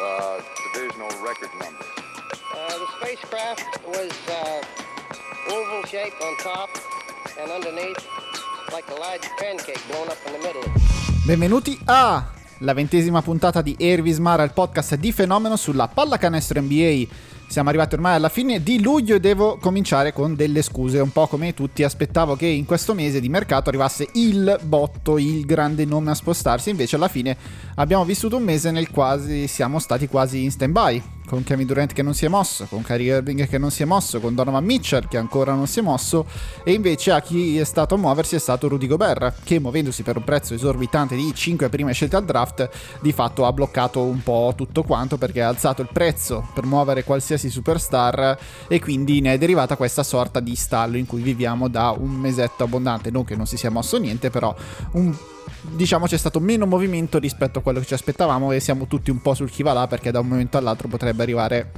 uh, divisional record numbers. Uh, the spacecraft was uh, oval shaped on top and underneath like a large pancake blown up in the middle. Benvenuti a la ventesima puntata di Ervis Mara, il podcast di fenomeno sulla pallacanestro NBA. Siamo arrivati ormai alla fine di luglio e devo cominciare con delle scuse, un po' come tutti. Aspettavo che in questo mese di mercato arrivasse il botto, il grande nome a spostarsi, invece alla fine abbiamo vissuto un mese nel quale siamo stati quasi in stand by con Kevin Durant che non si è mosso, con Kyrie Irving che non si è mosso, con Donovan Mitchell che ancora non si è mosso e invece a chi è stato a muoversi è stato Rudy Gobert che muovendosi per un prezzo esorbitante di 5 prime scelte al draft di fatto ha bloccato un po' tutto quanto perché ha alzato il prezzo per muovere qualsiasi superstar e quindi ne è derivata questa sorta di stallo in cui viviamo da un mesetto abbondante, non che non si sia mosso niente però un diciamo c'è stato meno movimento rispetto a quello che ci aspettavamo e siamo tutti un po' sul chi va là perché da un momento all'altro potrebbe arrivare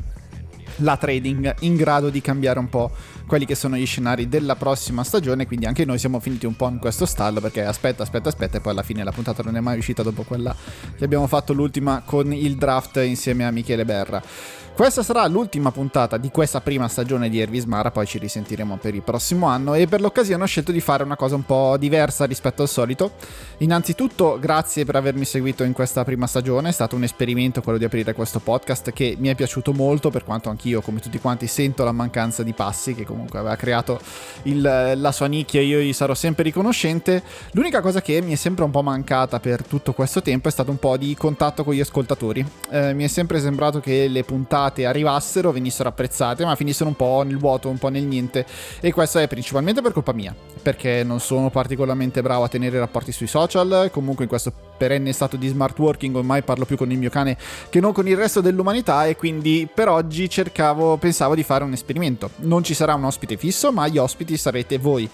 la trading in grado di cambiare un po' quelli che sono gli scenari della prossima stagione. Quindi anche noi siamo finiti un po' in questo stallo perché aspetta aspetta aspetta e poi alla fine la puntata non è mai uscita dopo quella che abbiamo fatto l'ultima con il draft insieme a Michele Berra questa sarà l'ultima puntata di questa prima stagione di Ervis Mara, poi ci risentiremo per il prossimo anno e per l'occasione ho scelto di fare una cosa un po' diversa rispetto al solito. Innanzitutto grazie per avermi seguito in questa prima stagione, è stato un esperimento quello di aprire questo podcast che mi è piaciuto molto per quanto anch'io come tutti quanti sento la mancanza di passi che comunque aveva creato il, la sua nicchia e io gli sarò sempre riconoscente. L'unica cosa che mi è sempre un po' mancata per tutto questo tempo è stato un po' di contatto con gli ascoltatori. Eh, mi è sempre sembrato che le puntate puntate arrivassero, venissero apprezzate, ma finissero un po' nel vuoto, un po' nel niente. E questo è principalmente per colpa mia, perché non sono particolarmente bravo a tenere rapporti sui social. Comunque, in questo perenne stato di smart working, ormai parlo più con il mio cane che non con il resto dell'umanità. E quindi per oggi cercavo, pensavo di fare un esperimento. Non ci sarà un ospite fisso, ma gli ospiti sarete voi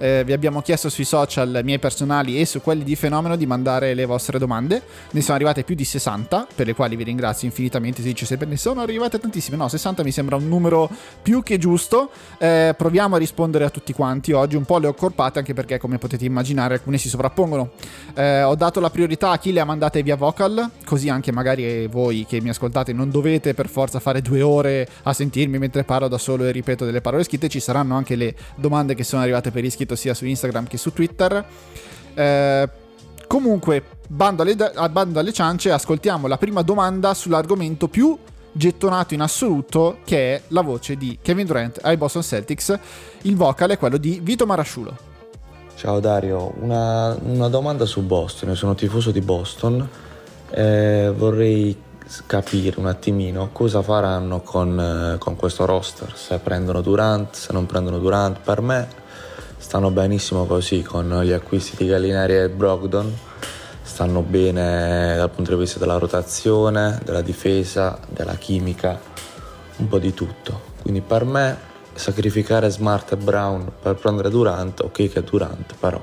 eh, vi abbiamo chiesto sui social miei personali e su quelli di Fenomeno di mandare le vostre domande. Ne sono arrivate più di 60, per le quali vi ringrazio infinitamente. Si dice sempre ne sono arrivate tantissime. No, 60 mi sembra un numero più che giusto. Eh, proviamo a rispondere a tutti quanti. Oggi un po' le ho accorpate anche perché, come potete immaginare, alcune si sovrappongono. Eh, ho dato la priorità a chi le ha mandate via vocal, così anche magari voi che mi ascoltate non dovete per forza fare due ore a sentirmi mentre parlo da solo e ripeto delle parole scritte. Ci saranno anche le domande che sono arrivate per iscritto scritto sia su Instagram che su Twitter. Eh, comunque, bando alle, bando alle ciance, ascoltiamo la prima domanda sull'argomento più gettonato in assoluto che è la voce di Kevin Durant ai Boston Celtics. Il vocal è quello di Vito Marasciulo. Ciao Dario, una, una domanda su Boston. Io sono tifoso di Boston e vorrei capire un attimino cosa faranno con, con questo roster, se prendono Durant, se non prendono Durant. Per me stanno benissimo così con gli acquisti di Gallinari e Brogdon, stanno bene dal punto di vista della rotazione, della difesa, della chimica, un po' di tutto. Quindi per me sacrificare Smart e Brown per prendere Durant, ok che è Durant, però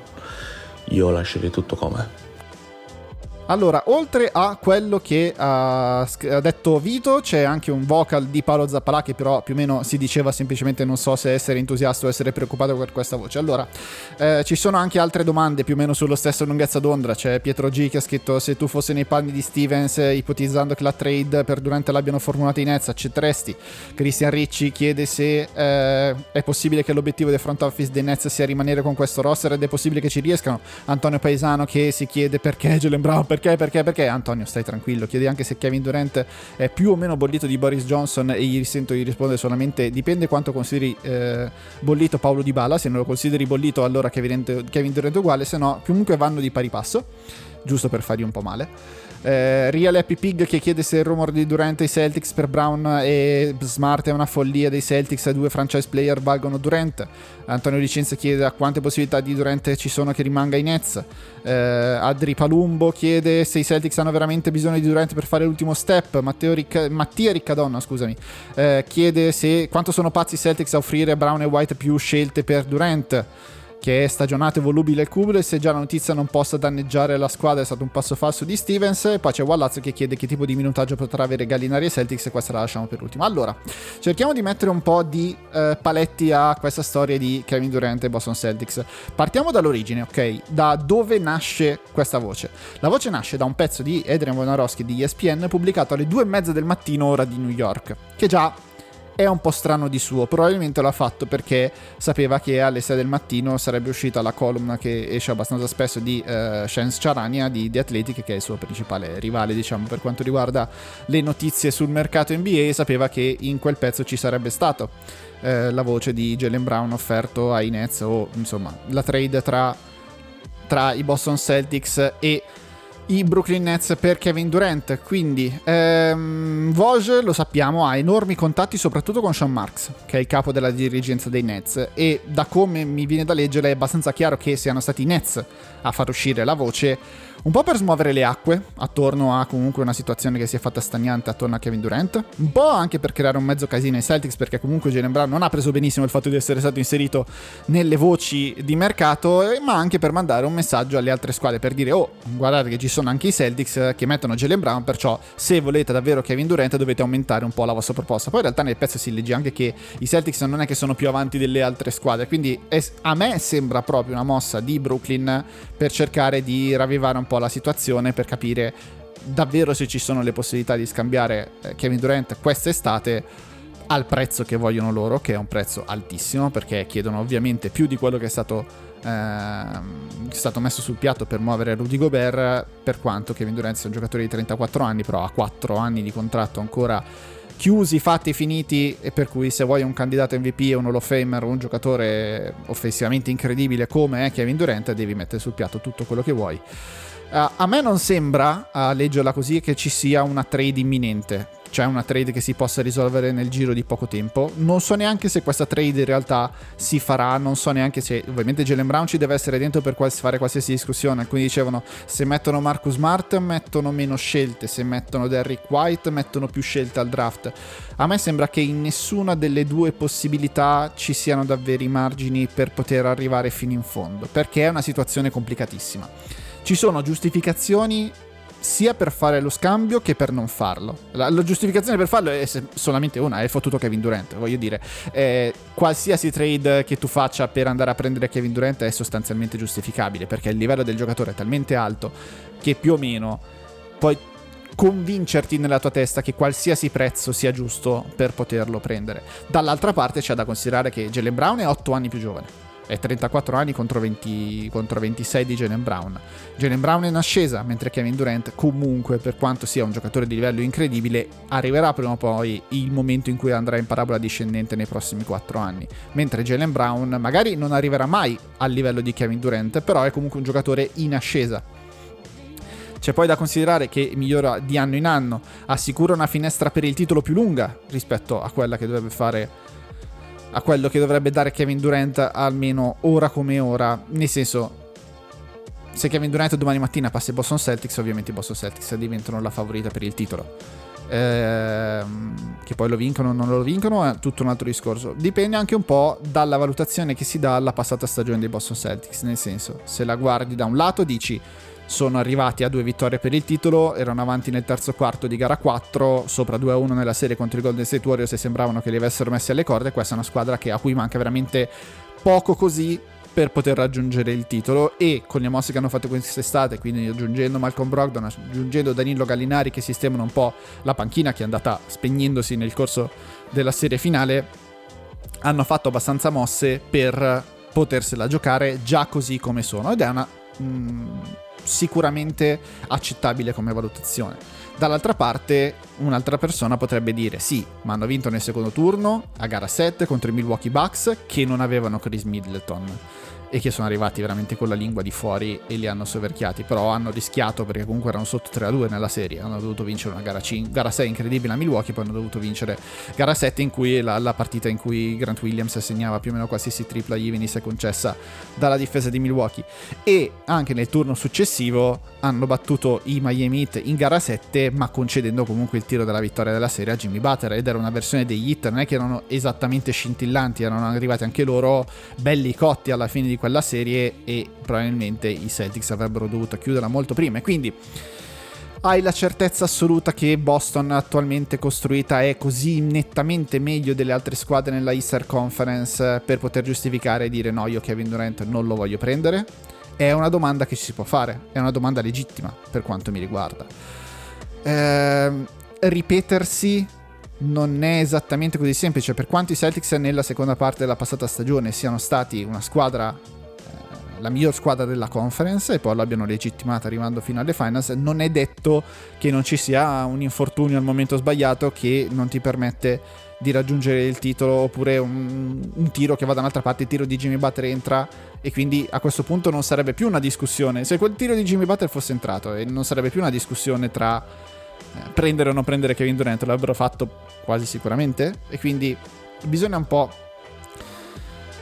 io lascerei tutto com'è. Allora, oltre a quello che ha, detto Vito, c'è anche un vocal di Paolo Zappalà che però più o meno si diceva semplicemente non so se essere entusiasta o essere preoccupato per questa voce. Allora, eh, ci sono anche altre domande più o meno sulla stessa lunghezza d'onda. C'è Pietro G che ha scritto se tu fossi nei panni di Stevens, ipotizzando che la trade per Durante l'abbiano formulata in Nets, accetteresti? Cristian Ricci chiede se eh, è possibile che l'obiettivo del front office dei Nets sia rimanere con questo roster ed è possibile che ci riescano. Antonio Paesano che si chiede perché Jalen Brown perché, perché, perché? Antonio, stai tranquillo. Chiedi anche se Kevin Durant è più o meno bollito di Boris Johnson e gli sento gli rispondere solamente dipende quanto consideri eh, bollito Paolo Di Bala. Se non lo consideri bollito, allora Kevin Durant è uguale, se no, comunque vanno di pari passo. Giusto per fargli un po' male. Eh, Real Happy Pig che chiede se il rumore di Durant ai Celtics per Brown e Smart è una follia dei Celtics e due franchise player valgono Durant. Antonio Licenza chiede a quante possibilità di Durant ci sono che rimanga in Nets. Eh, Adri Palumbo chiede se i Celtics hanno veramente bisogno di Durant per fare l'ultimo step. Ricca- Mattia Riccadonna scusami, eh, chiede se quanto sono pazzi i Celtics a offrire Brown e White più scelte per Durant che è stagionato e volubile il cubo e se già la notizia non possa danneggiare la squadra è stato un passo falso di Stevens poi c'è Wallazzo che chiede che tipo di minutaggio potrà avere Gallinari e Celtics e questa la lasciamo per ultima. Allora, cerchiamo di mettere un po' di eh, paletti a questa storia di Kevin Durant e Boston Celtics. Partiamo dall'origine, ok? Da dove nasce questa voce? La voce nasce da un pezzo di Adrian Wojnarowski di ESPN pubblicato alle due e mezza del mattino ora di New York, che già è un po' strano di suo, probabilmente l'ha fatto perché sapeva che alle 6 del mattino sarebbe uscita la column che esce abbastanza spesso di uh, Shens Charania di, di Athletic, che è il suo principale rivale, diciamo, per quanto riguarda le notizie sul mercato NBA, e sapeva che in quel pezzo ci sarebbe stato uh, la voce di Jalen Brown offerto ai Nets o insomma la trade tra, tra i Boston Celtics e i Brooklyn Nets per Kevin Durant. Quindi, ehm, Vosge, lo sappiamo, ha enormi contatti soprattutto con Sean Marks, che è il capo della dirigenza dei Nets. E da come mi viene da leggere è abbastanza chiaro che siano stati i Nets a far uscire la voce un po' per smuovere le acque attorno a comunque una situazione che si è fatta stagnante attorno a Kevin Durant, un po' anche per creare un mezzo casino ai Celtics perché comunque Jalen Brown non ha preso benissimo il fatto di essere stato inserito nelle voci di mercato, ma anche per mandare un messaggio alle altre squadre per dire oh guardate che ci sono anche i Celtics che mettono Jalen Brown, perciò se volete davvero Kevin Durant dovete aumentare un po' la vostra proposta. Poi in realtà nel pezzo si legge anche che i Celtics non è che sono più avanti delle altre squadre, quindi a me sembra proprio una mossa di Brooklyn per cercare di ravvivare un po' la situazione per capire davvero se ci sono le possibilità di scambiare eh, Kevin Durant quest'estate al prezzo che vogliono loro, che è un prezzo altissimo perché chiedono ovviamente più di quello che è stato, eh, è stato messo sul piatto per muovere Rudy Gobert, per quanto Kevin Durant sia un giocatore di 34 anni, però ha 4 anni di contratto ancora chiusi, fatti, finiti e per cui se vuoi un candidato MVP un Hall of Famer o un giocatore offensivamente incredibile come è Kevin Durant devi mettere sul piatto tutto quello che vuoi. Uh, a me non sembra, a leggerla così, che ci sia una trade imminente cioè una trade che si possa risolvere nel giro di poco tempo. Non so neanche se questa trade in realtà si farà, non so neanche se ovviamente Jalen Brown ci deve essere dentro per fare qualsiasi discussione. Alcuni dicevano se mettono Marcus Smart mettono meno scelte, se mettono Derrick White mettono più scelte al draft. A me sembra che in nessuna delle due possibilità ci siano davvero i margini per poter arrivare fino in fondo, perché è una situazione complicatissima. Ci sono giustificazioni sia per fare lo scambio che per non farlo. La, la giustificazione per farlo è solamente una, è fottuto Kevin Durant, voglio dire, eh, qualsiasi trade che tu faccia per andare a prendere Kevin Durant è sostanzialmente giustificabile, perché il livello del giocatore è talmente alto che più o meno puoi convincerti nella tua testa che qualsiasi prezzo sia giusto per poterlo prendere. Dall'altra parte c'è da considerare che Jalen Brown è 8 anni più giovane è 34 anni contro, 20, contro 26 di Jalen Brown. Jalen Brown è in ascesa, mentre Kevin Durant comunque, per quanto sia un giocatore di livello incredibile, arriverà prima o poi il momento in cui andrà in parabola discendente nei prossimi 4 anni. Mentre Jalen Brown magari non arriverà mai al livello di Kevin Durant, però è comunque un giocatore in ascesa. C'è poi da considerare che migliora di anno in anno, assicura una finestra per il titolo più lunga rispetto a quella che dovrebbe fare a quello che dovrebbe dare Kevin Durant almeno ora come ora. Nel senso, se Kevin Durant domani mattina passa i Boston Celtics, ovviamente i Boston Celtics diventano la favorita per il titolo. Ehm, che poi lo vincono o non lo vincono è tutto un altro discorso. Dipende anche un po' dalla valutazione che si dà alla passata stagione dei Boston Celtics. Nel senso, se la guardi da un lato dici sono arrivati a due vittorie per il titolo, erano avanti nel terzo quarto di gara 4, sopra 2-1 nella serie contro i Golden State Warriors e sembravano che li avessero messi alle corde, questa è una squadra che, a cui manca veramente poco così per poter raggiungere il titolo. E con le mosse che hanno fatto quest'estate, quindi aggiungendo Malcolm Brogdon, aggiungendo Danilo Gallinari che sistemano un po' la panchina che è andata spegnendosi nel corso della serie finale, hanno fatto abbastanza mosse per potersela giocare già così come sono. Ed è una... Mm, sicuramente accettabile come valutazione. Dall'altra parte, un'altra persona potrebbe dire: Sì, ma hanno vinto nel secondo turno a gara 7 contro i Milwaukee Bucks che non avevano Chris Middleton e che sono arrivati veramente con la lingua di fuori e li hanno soverchiati, però hanno rischiato perché comunque erano sotto 3-2 nella serie, hanno dovuto vincere una gara, 5, gara 6 incredibile a Milwaukee, poi hanno dovuto vincere gara 7 in cui la, la partita in cui Grant Williams segnava più o meno qualsiasi tripla gli venisse concessa dalla difesa di Milwaukee. E anche nel turno successivo hanno battuto i Miami Heat in gara 7 ma concedendo comunque il tiro della vittoria della serie a Jimmy Butler ed era una versione degli Heat, non è che erano esattamente scintillanti, erano arrivati anche loro belli cotti alla fine di di quella serie e probabilmente i Celtics avrebbero dovuto chiuderla molto prima. E quindi hai la certezza assoluta che Boston attualmente costruita è così nettamente meglio delle altre squadre nella Easter Conference per poter giustificare e dire no, io Kevin Durant non lo voglio prendere? È una domanda che ci si può fare, è una domanda legittima per quanto mi riguarda. Eh, ripetersi non è esattamente così semplice, per quanto i Celtics nella seconda parte della passata stagione siano stati una squadra la miglior squadra della conference e poi l'abbiano legittimata arrivando fino alle finals, non è detto che non ci sia un infortunio al momento sbagliato che non ti permette di raggiungere il titolo oppure un, un tiro che va da un'altra parte, il tiro di Jimmy Butler entra e quindi a questo punto non sarebbe più una discussione. Se quel tiro di Jimmy Butler fosse entrato e non sarebbe più una discussione tra eh, prendere o non prendere Kevin Durant, l'avrebbero fatto quasi sicuramente e quindi bisogna un po'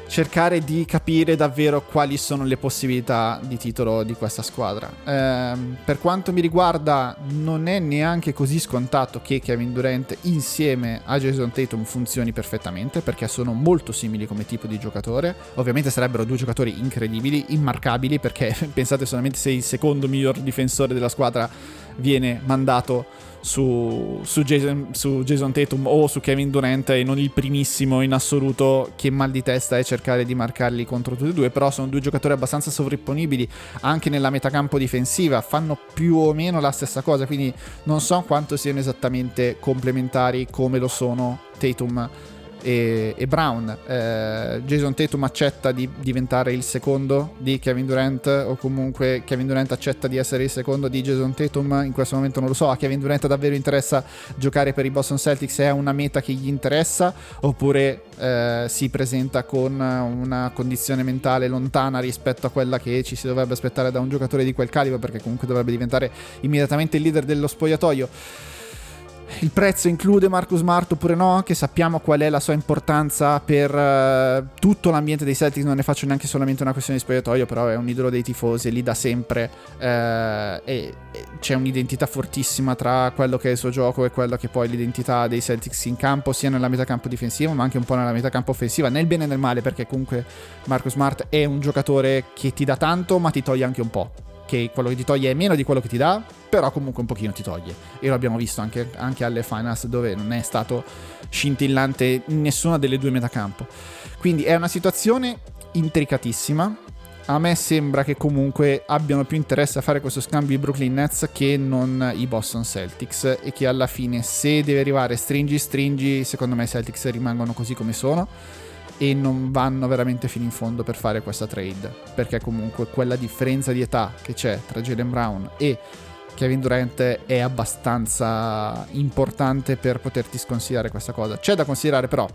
cercare di capire davvero quali sono le possibilità di titolo di questa squadra. Eh, per quanto mi riguarda, non è neanche così scontato che Kevin Durant insieme a Jason Tatum funzioni perfettamente, perché sono molto simili come tipo di giocatore. Ovviamente sarebbero due giocatori incredibili, immarcabili, perché pensate solamente se il secondo miglior difensore della squadra viene mandato su, su, Jason, su, Jason, Tatum o su Kevin Durant e non il primissimo in assoluto che mal di testa è cercare di marcarli contro tutti e due però sono due giocatori abbastanza sovrapponibili anche nella metacampo difensiva fanno più o meno la stessa cosa quindi non so quanto siano esattamente complementari come lo sono Tatum e, e Brown. Eh, Jason Tatum accetta di diventare il secondo di Kevin Durant o comunque Kevin Durant accetta di essere il secondo di Jason Tatum. In questo momento non lo so. A Kevin Durant davvero interessa giocare per i Boston Celtics? È una meta che gli interessa oppure eh, si presenta con una condizione mentale lontana rispetto a quella che ci si dovrebbe aspettare da un giocatore di quel calibro perché comunque dovrebbe diventare immediatamente il leader dello spogliatoio il prezzo include Marcus Smart oppure no, che sappiamo qual è la sua importanza per uh, tutto l'ambiente dei Celtics, non ne faccio neanche solamente una questione di spogliatoio, però è un idolo dei tifosi, lì da sempre uh, e, e, c'è un'identità fortissima tra quello che è il suo gioco e quello che poi è l'identità dei Celtics in campo, sia nella metà campo difensiva ma anche un po' nella metà campo offensiva, nel bene e nel male, perché comunque Marcus Smart è un giocatore che ti dà tanto ma ti toglie anche un po' che quello che ti toglie è meno di quello che ti dà, però comunque un pochino ti toglie. E lo abbiamo visto anche, anche alle finals dove non è stato scintillante in nessuna delle due metacampo. Quindi è una situazione intricatissima. A me sembra che comunque abbiano più interesse a fare questo scambio i Brooklyn Nets che non i Boston Celtics e che alla fine se deve arrivare stringi stringi, secondo me i Celtics rimangono così come sono e non vanno veramente fino in fondo per fare questa trade perché comunque quella differenza di età che c'è tra Jalen Brown e Kevin Durant è abbastanza importante per poterti sconsigliare questa cosa. C'è da considerare però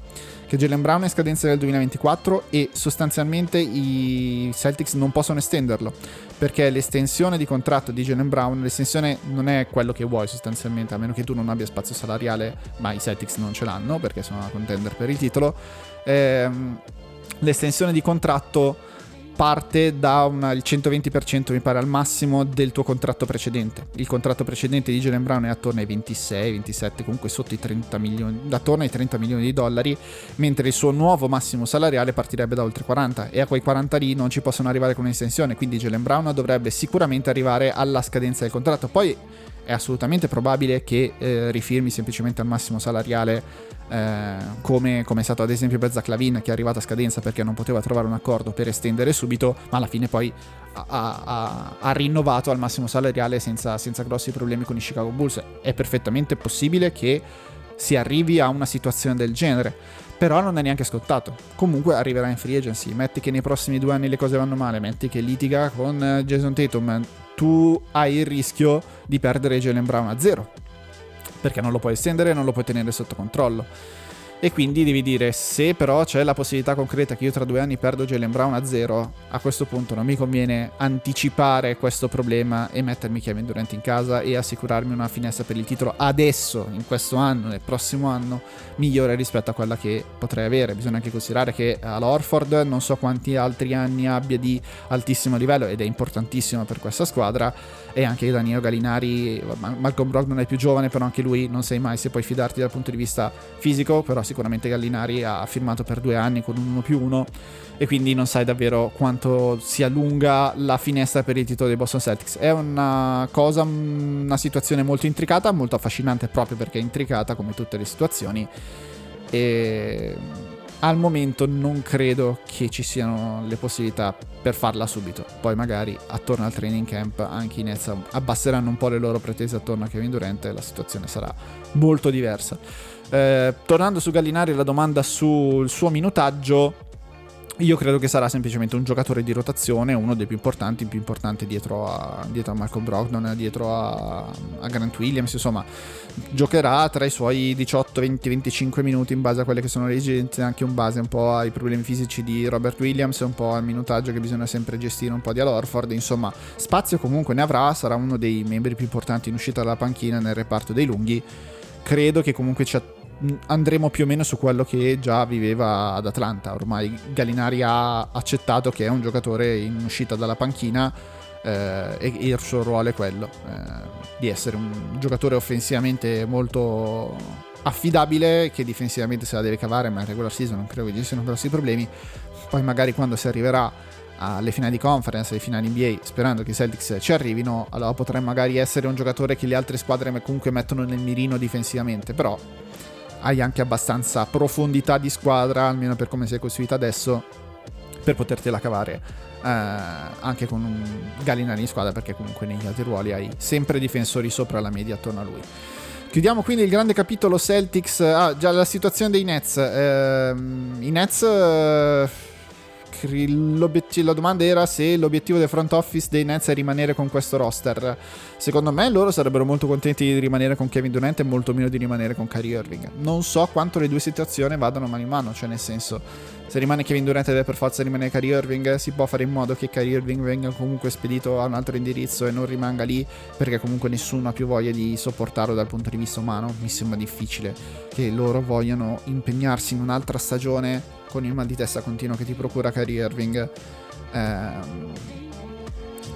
che Jalen Brown è in scadenza del 2024 e sostanzialmente i Celtics non possono estenderlo perché l'estensione di contratto di Jalen Brown, l'estensione non è quello che vuoi sostanzialmente, a meno che tu non abbia spazio salariale, ma i Celtics non ce l'hanno perché sono una contender per il titolo. Ehm, l'estensione di contratto parte da una, il 120% mi pare al massimo del tuo contratto precedente. Il contratto precedente di Jalen Brown è attorno ai 26, 27, comunque sotto i 30 milioni, attorno ai 30 milioni di dollari, mentre il suo nuovo massimo salariale partirebbe da oltre 40 e a quei 40 lì non ci possono arrivare con un'estensione, quindi Jalen Brown dovrebbe sicuramente arrivare alla scadenza del contratto. Poi è assolutamente probabile che eh, rifirmi semplicemente al massimo salariale eh, come, come, è stato ad esempio per Zach Lavin che è arrivato a scadenza perché non poteva trovare un accordo per estendere subito, ma alla fine poi ha, ha, ha rinnovato al massimo salariale senza, senza grossi problemi con i Chicago Bulls. È perfettamente possibile che si arrivi a una situazione del genere. Però non è neanche scontato. Comunque arriverà in free agency. Metti che nei prossimi due anni le cose vanno male. Metti che litiga con eh, Jason Tatum. Tu hai il rischio di perdere Jalen Brown a zero perché non lo puoi estendere non lo puoi tenere sotto controllo. E quindi devi dire, se però c'è la possibilità concreta che io tra due anni perdo Jalen Brown a zero, a questo punto non mi conviene anticipare questo problema e mettermi Kevin Durant in casa e assicurarmi una finestra per il titolo adesso, in questo anno, nel prossimo anno, migliore rispetto a quella che potrei avere. Bisogna anche considerare che all'Orford non so quanti altri anni abbia di altissimo livello ed è importantissimo per questa squadra e anche Danilo Galinari, Malcolm Brogdon è più giovane, però anche lui non sai mai se puoi fidarti dal punto di vista fisico, però sicuramente Gallinari ha firmato per due anni con un 1 più 1 e quindi non sai davvero quanto sia lunga la finestra per il titolo dei Boston Celtics. È una cosa, una situazione molto intricata, molto affascinante proprio perché è intricata come tutte le situazioni e al momento non credo che ci siano le possibilità per farla subito. Poi magari attorno al training camp anche i Nets abbasseranno un po' le loro pretese attorno a Kevin Durant e la situazione sarà molto diversa. Eh, tornando su Gallinari, la domanda sul suo minutaggio io credo che sarà semplicemente un giocatore di rotazione, uno dei più importanti, più importante dietro a, dietro a Malcolm Brogdon, dietro a, a, Grant Williams, insomma, giocherà tra i suoi 18, 20, 25 minuti in base a quelle che sono le esigenze, anche in base un po' ai problemi fisici di Robert Williams, un po' al minutaggio che bisogna sempre gestire un po' di Alorford, insomma, spazio comunque ne avrà, sarà uno dei membri più importanti in uscita dalla panchina nel reparto dei lunghi. Credo che comunque ci attendiamo andremo più o meno su quello che già viveva ad Atlanta. Ormai Gallinari ha accettato che è un giocatore in uscita dalla panchina eh, e, il suo ruolo è quello eh, di essere un giocatore offensivamente molto affidabile che difensivamente se la deve cavare ma in regular season non credo che ci siano grossi problemi poi magari quando si arriverà alle finali di conference, alle finali NBA, sperando che i Celtics ci arrivino, allora potrà magari essere un giocatore che le altre squadre comunque mettono nel mirino difensivamente, però hai anche abbastanza profondità di squadra, almeno per come sei costruita adesso, per potertela cavare eh, anche con un Gallinari in squadra, perché comunque negli altri ruoli hai sempre difensori sopra la media attorno a lui. Chiudiamo quindi il grande capitolo Celtics. Ah, già la situazione dei Nets. Eh, I Nets. Eh, la domanda era se l'obiettivo del front office dei Nets è rimanere con questo roster. Secondo me loro sarebbero molto contenti di rimanere con Kevin Durant e molto meno di rimanere con Kyrie Irving. Non so quanto le due situazioni vadano mano in mano, cioè nel senso se rimane Kevin Durant deve per forza rimanere Kyrie Irving, si può fare in modo che Kyrie Irving venga comunque spedito a un altro indirizzo e non rimanga lì perché comunque nessuno ha più voglia di sopportarlo dal punto di vista umano. Mi sembra difficile che loro vogliano impegnarsi in un'altra stagione con il mal di testa continuo che ti procura Kyrie Irving. Ehm,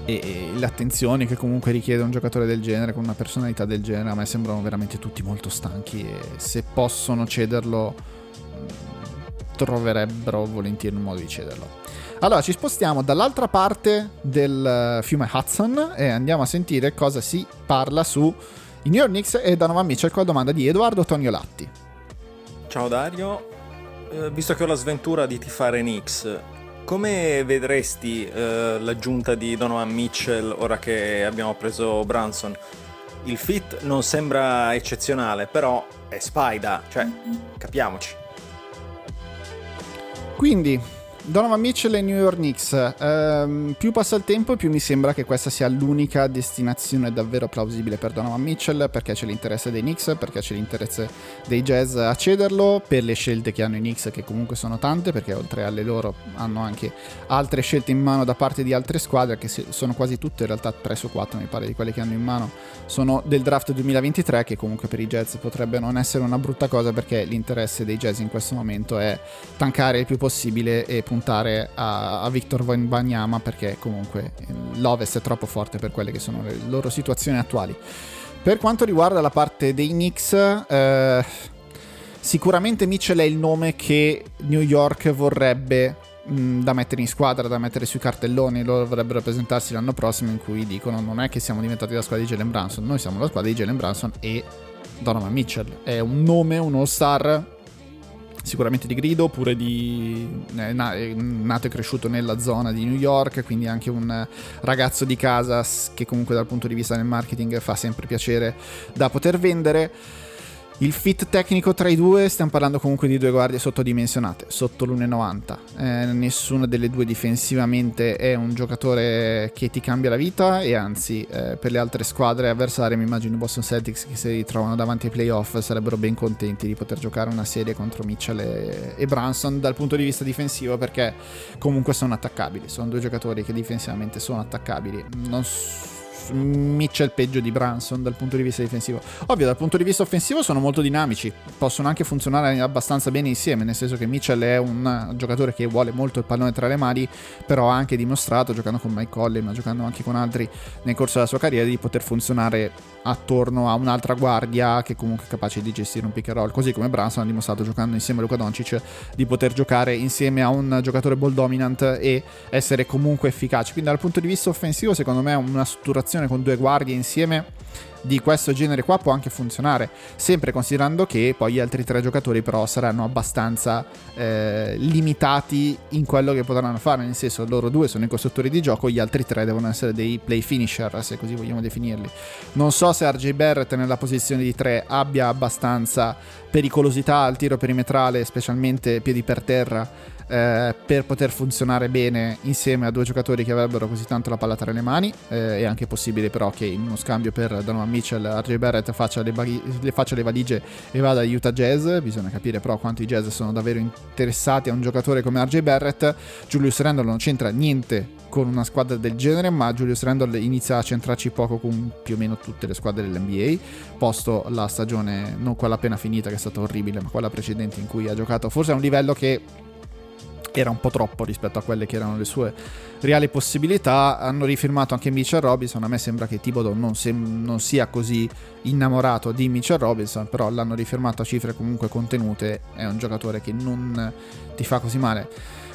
e, e le attenzioni che comunque richiede un giocatore del genere con una personalità del genere a me sembrano veramente tutti molto stanchi e se possono cederlo troverebbero volentieri un modo di cederlo. Allora ci spostiamo dall'altra parte del fiume Hudson e andiamo a sentire cosa si parla su i New York Knicks e Donovan Mitchell con la domanda di Edoardo Toniolatti Ciao Dario, eh, visto che ho la sventura di tifare Knicks, come vedresti eh, l'aggiunta di Donovan Mitchell ora che abbiamo preso Branson? Il fit non sembra eccezionale, però è Spida, cioè capiamoci. Quindi, Donovan Mitchell e New York Knicks. Um, più passa il tempo, più mi sembra che questa sia l'unica destinazione davvero plausibile per Donovan Mitchell, perché c'è l'interesse dei Knicks, perché c'è l'interesse dei Jazz a cederlo, per le scelte che hanno i Knicks, che comunque sono tante, perché oltre alle loro hanno anche altre scelte in mano da parte di altre squadre, che sono quasi tutte, in realtà 3 su 4 mi pare di quelle che hanno in mano, sono del draft 2023, che comunque per i Jazz potrebbe non essere una brutta cosa, perché l'interesse dei Jazz in questo momento è tankare il più possibile e puntare a, a Victor Wembanyama perché comunque l'Ovest è troppo forte per quelle che sono le loro situazioni attuali. Per quanto riguarda la parte dei Knicks, eh, sicuramente Mitchell è il nome che New York vorrebbe mh, da mettere in squadra, da mettere sui cartelloni. Loro vorrebbero presentarsi l'anno prossimo in cui dicono non è che siamo diventati la squadra di Jalen Branson, noi siamo la squadra di Jalen Branson e Donovan Mitchell. È un nome, un all-star sicuramente di grido, oppure di, è nato e cresciuto nella zona di New York, quindi anche un ragazzo di casa che comunque dal punto di vista del marketing fa sempre piacere da poter vendere. Il fit tecnico tra i due, stiamo parlando comunque di due guardie sottodimensionate, sotto l'1,90. Eh, nessuna delle due difensivamente è un giocatore che ti cambia la vita e anzi eh, per le altre squadre avversarie mi immagino Boston Celtics che si ritrovano davanti ai playoff sarebbero ben contenti di poter giocare una serie contro Mitchell e, e Branson dal punto di vista difensivo perché comunque sono attaccabili, sono due giocatori che difensivamente sono attaccabili. Non Mitchell peggio di Branson dal punto di vista difensivo. Ovvio, dal punto di vista offensivo sono molto dinamici, possono anche funzionare abbastanza bene insieme, nel senso che Mitchell è un giocatore che vuole molto il pallone tra le mani, però ha anche dimostrato, giocando con Mike Colley, ma giocando anche con altri nel corso della sua carriera, di poter funzionare attorno a un'altra guardia che comunque è capace di gestire un pick and roll, così come Branson ha dimostrato giocando insieme a Luca Doncic di poter giocare insieme a un giocatore ball dominant e essere comunque efficace. Quindi dal punto di vista offensivo secondo me una strutturazione con due guardie insieme di questo genere qua può anche funzionare, sempre considerando che poi gli altri tre giocatori però saranno abbastanza eh, limitati in quello che potranno fare, nel senso loro due sono i costruttori di gioco, gli altri tre devono essere dei play finisher, se così vogliamo definirli. Non so se RJ Barrett nella posizione di tre abbia abbastanza pericolosità al tiro perimetrale, specialmente piedi per terra eh, per poter funzionare bene insieme a due giocatori che avrebbero così tanto la palla tra le mani. Eh, è anche possibile però che in uno scambio per Donovan Mitchell RJ Barrett faccia le, bag- le, faccia le valigie e vada a Utah Jazz. Bisogna capire però quanto i Jazz sono davvero interessati a un giocatore come RJ Barrett. Julius Randle non c'entra niente con una squadra del genere, ma Julius Randle inizia a centrarci poco con più o meno tutte le squadre dell'NBA, posto la stagione, non quella appena finita che è stata orribile, ma quella precedente in cui ha giocato forse a un livello che era un po' troppo rispetto a quelle che erano le sue reali possibilità. Hanno rifirmato anche Mitchell Robinson. A me sembra che Thibodeau non, sem- non sia così innamorato di Mitchell Robinson, però l'hanno rifirmato a cifre comunque contenute. È un giocatore che non ti fa così male.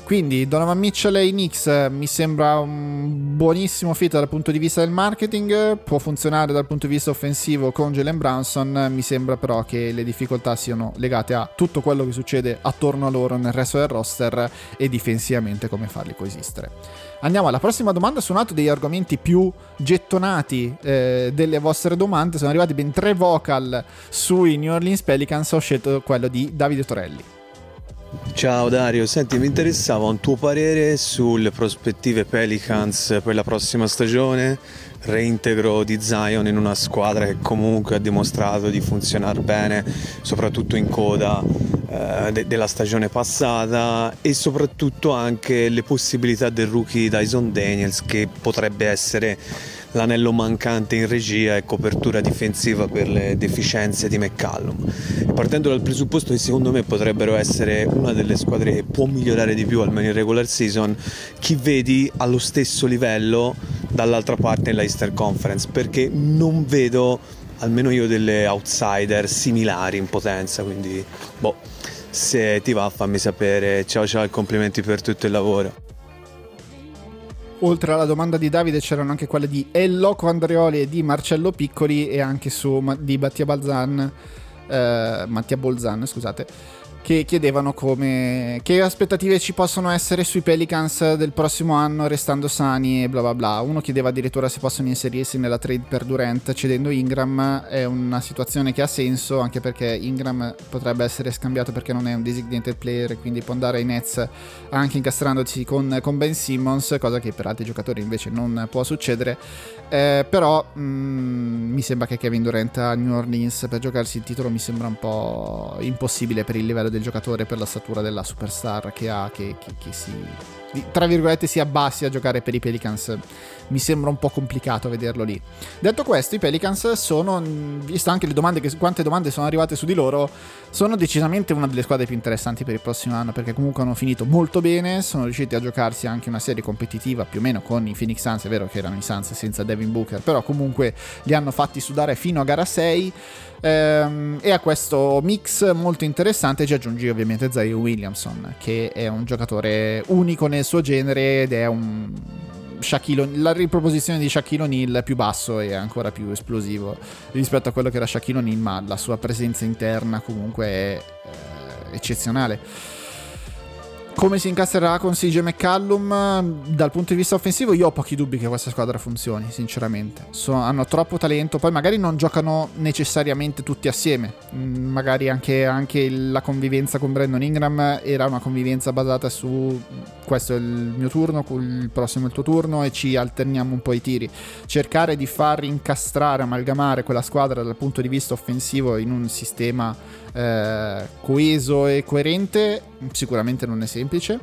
Quindi Donovan Mitchell e i Knicks eh, mi sembra un buonissimo fit dal punto di vista del marketing, può funzionare dal punto di vista offensivo con Jalen Brownson, mi sembra però che le difficoltà siano legate a tutto quello che succede attorno a loro nel resto del roster e difensivamente come farli coesistere. Andiamo alla prossima domanda su un altro degli argomenti più gettonati eh, delle vostre domande, sono arrivati ben tre vocal sui New Orleans Pelicans, ho scelto quello di Davide Torelli. Ciao Dario, senti mi interessava un tuo parere sulle prospettive Pelicans per la prossima stagione, reintegro di Zion in una squadra che comunque ha dimostrato di funzionare bene, soprattutto in coda eh, de- della stagione passata e soprattutto anche le possibilità del rookie Dyson Daniels che potrebbe essere l'anello mancante in regia e copertura difensiva per le deficienze di McCallum. Partendo dal presupposto che secondo me potrebbero essere una delle squadre che può migliorare di più almeno in regular season, chi vedi allo stesso livello dall'altra parte nella Easter Conference, perché non vedo almeno io delle outsider similari in potenza, quindi boh, se ti va fammi sapere. Ciao ciao e complimenti per tutto il lavoro oltre alla domanda di Davide c'erano anche quelle di El Loco Andreoli e di Marcello Piccoli e anche su di Mattia Balzan, eh, Mattia Bolzan, scusate che chiedevano come, che aspettative ci possono essere sui Pelicans del prossimo anno restando sani e bla bla bla. Uno chiedeva addirittura se possono inserirsi nella trade per Durant cedendo Ingram. È una situazione che ha senso anche perché Ingram potrebbe essere scambiato perché non è un designated player quindi può andare ai Nets anche incastrandosi con, con Ben Simmons, cosa che per altri giocatori invece non può succedere. Eh, però mh, mm, mi sembra che Kevin Durant a New Orleans per giocarsi il titolo mi sembra un po' impossibile per il livello del giocatore, per la statura della superstar che ha, che, che, che si tra virgolette si abbassi a giocare per i Pelicans mi sembra un po' complicato vederlo lì. Detto questo, i Pelicans sono, visto anche le domande che, quante domande sono arrivate su di loro, sono decisamente una delle squadre più interessanti per il prossimo anno perché comunque hanno finito molto bene, sono riusciti a giocarsi anche una serie competitiva più o meno con i Phoenix Suns, è vero che erano i Suns senza Devin Booker, però comunque li hanno fatti sudare fino a gara 6 ehm, e a questo mix molto interessante ci aggiungi ovviamente Zay Williamson che è un giocatore unico nel suo genere ed è un Shaquille, la riproposizione di Shaquille O'Neal più basso e ancora più esplosivo rispetto a quello che era Shaquille O'Neal, ma la sua presenza interna comunque è eh, eccezionale come si incastrerà con CJ McCallum dal punto di vista offensivo io ho pochi dubbi che questa squadra funzioni sinceramente. So, hanno troppo talento poi magari non giocano necessariamente tutti assieme. Mm, magari anche, anche, la convivenza con Brandon Ingram era una convivenza basata su questo è il mio turno il prossimo è il tuo turno e ci alterniamo un po' i tiri. Cercare di far incastrare amalgamare quella squadra dal punto di vista offensivo in un sistema eh, coeso e coerente sicuramente non è semplice,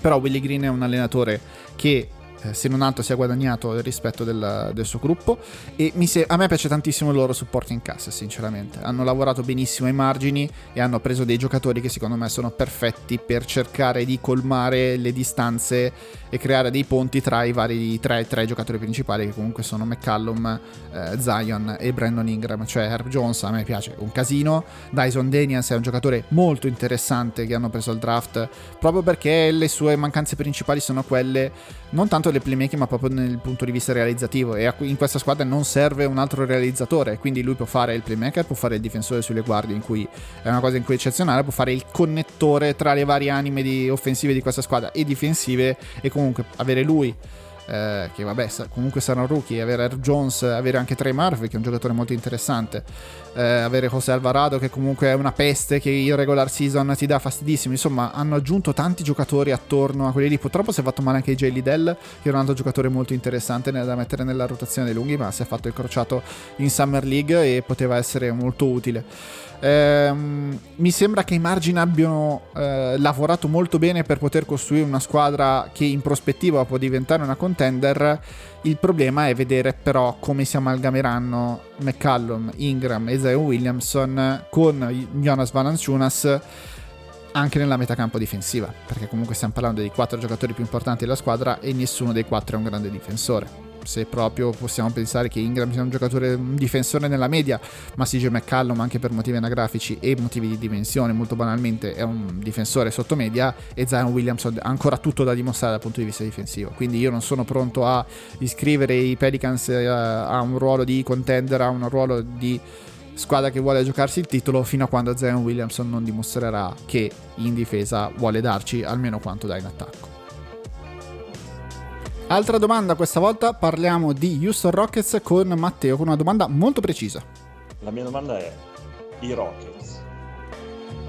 però Willy Green è un allenatore che eh, se non altro si è guadagnato il rispetto del, del suo gruppo. E se- a me piace tantissimo il loro supporto in cassa sinceramente. Hanno lavorato benissimo ai margini e hanno preso dei giocatori che secondo me sono perfetti per cercare di colmare le distanze e creare dei ponti tra i vari tre, tre giocatori principali che comunque sono McCallum, eh, Zion e Brandon Ingram. Cioè Herb Jones a me piace un casino. Dyson Daniels è un giocatore molto interessante che hanno preso al draft proprio perché le sue mancanze principali sono quelle non tanto del playmaking ma proprio nel punto di vista realizzativo. E in questa squadra non serve un altro realizzatore. Quindi lui può fare il playmaker può fare il difensore sulle guardie in cui è una cosa in cui è eccezionale può fare il connettore tra le varie anime di offensive di questa squadra e difensive e comunque avere lui eh, che vabbè comunque sarà un rookie, avere Air Jones, avere anche Trey Murphy che è un giocatore molto interessante, eh, avere José Alvarado che comunque è una peste che in regular season ti dà fastidissimo, insomma hanno aggiunto tanti giocatori attorno a quelli lì, purtroppo si è fatto male anche J. Liddell che è un altro giocatore molto interessante da mettere nella rotazione dei lunghi ma si è fatto il crociato in Summer League e poteva essere molto utile. Ehm, mi sembra che i margini abbiano eh, lavorato molto bene per poter costruire una squadra che in prospettiva può diventare una contender. Il problema è vedere però come si amalgameranno McCallum, Ingram e Zion Williamson con Jonas Valanciunas anche nella metacampo difensiva, perché comunque stiamo parlando dei quattro giocatori più importanti della squadra e nessuno dei quattro è un grande difensore se proprio possiamo pensare che Ingram sia un giocatore, un difensore nella media, ma CJ McCallum anche per motivi anagrafici e motivi di dimensione, molto banalmente è un difensore sotto media e Zion Williamson ha ancora tutto da dimostrare dal punto di vista difensivo. Quindi io non sono pronto a iscrivere i Pelicans eh, a un ruolo di contender, a un ruolo di squadra che vuole giocarsi il titolo fino a quando Zion Williamson non dimostrerà che in difesa vuole darci almeno quanto dà in attacco. Altra domanda, questa volta parliamo di Houston Rockets con Matteo con una domanda molto precisa. La mia domanda è, i Rockets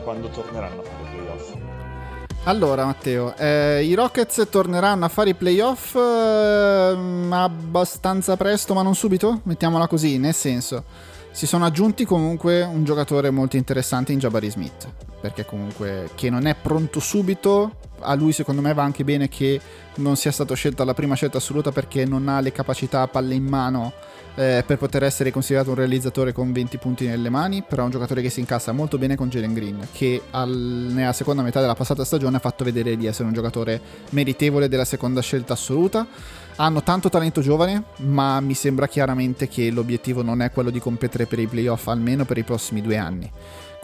quando torneranno a fare i playoff? Allora Matteo, eh, i Rockets torneranno a fare i playoff eh, abbastanza presto ma non subito? Mettiamola così, nel senso si sono aggiunti comunque un giocatore molto interessante in Jabari Smith, perché comunque che non è pronto subito, a lui secondo me va anche bene che non sia stato scelto la prima scelta assoluta perché non ha le capacità palle in mano eh, per poter essere considerato un realizzatore con 20 punti nelle mani, però è un giocatore che si incassa molto bene con Jalen Green, che al, nella seconda metà della passata stagione ha fatto vedere di essere un giocatore meritevole della seconda scelta assoluta hanno tanto talento giovane, ma mi sembra chiaramente che l'obiettivo non è quello di competere per i playoff almeno per i prossimi due anni.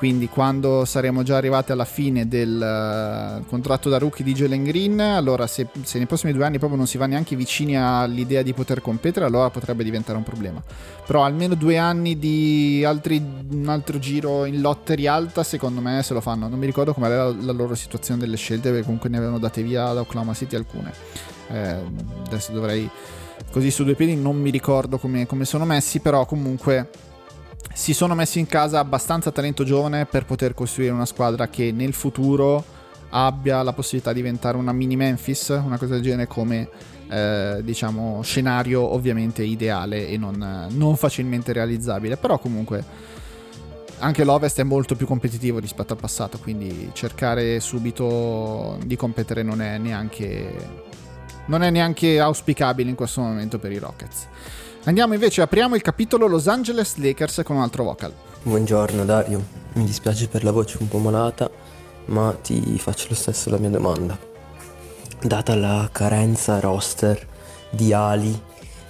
Quindi quando saremo già arrivati alla fine del uh, contratto da rookie di Jalen Green, allora se, se, nei prossimi due anni proprio non si va neanche vicini all'idea di poter competere, allora potrebbe diventare un problema. Però almeno due anni di altri, un altro giro in lottery alta, secondo me se lo fanno. Non mi ricordo com'era la, la loro situazione delle scelte, perché comunque ne avevano date via da Oklahoma City alcune eh, adesso dovrei così su due piedi non mi ricordo come, come sono messi però comunque si sono messi in casa abbastanza talento giovane per poter costruire una squadra che nel futuro abbia la possibilità di diventare una mini Memphis, una cosa del genere come eh, diciamo scenario ovviamente ideale e non, non, facilmente realizzabile, però comunque anche l'Ovest è molto più competitivo rispetto al passato, quindi cercare subito di competere non è neanche non è neanche auspicabile in questo momento per i Rockets. Andiamo invece, apriamo il capitolo Los Angeles Lakers con un altro vocal. Buongiorno Dario, mi dispiace per la voce un po' malata, ma ti faccio lo stesso la mia domanda. Data la carenza roster di ali,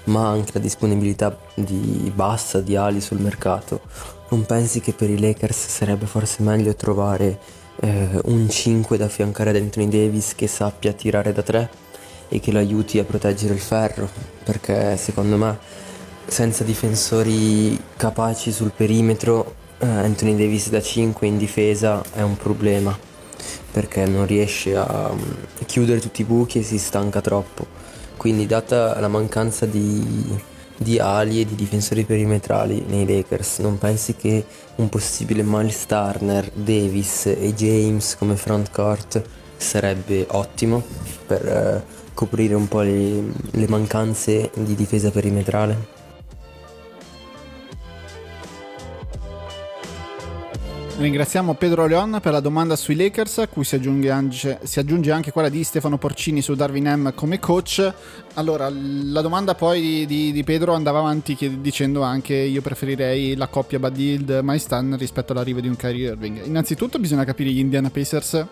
ma anche la disponibilità di bassa di ali sul mercato, non pensi che per i Lakers sarebbe forse meglio trovare eh, un 5 da affiancare ad Anthony Davis che sappia tirare da 3? e che lo aiuti a proteggere il ferro, perché secondo me senza difensori capaci sul perimetro eh, Anthony Davis da 5 in difesa è un problema, perché non riesce a mm, chiudere tutti i buchi e si stanca troppo. Quindi data la mancanza di, di ali e di difensori perimetrali nei Lakers, non pensi che un possibile Miles Turner, Davis e James come frontcourt sarebbe ottimo per eh, coprire un po' le, le mancanze di difesa perimetrale? Ringraziamo Pedro Leon per la domanda sui Lakers, a cui si aggiunge, anche, si aggiunge anche quella di Stefano Porcini su Darwin M come coach. Allora, la domanda poi di, di Pedro andava avanti chied- dicendo anche io preferirei la coppia Bud Hield Maistan rispetto all'arrivo di un Kyrie Irving. Innanzitutto bisogna capire gli Indiana Pacers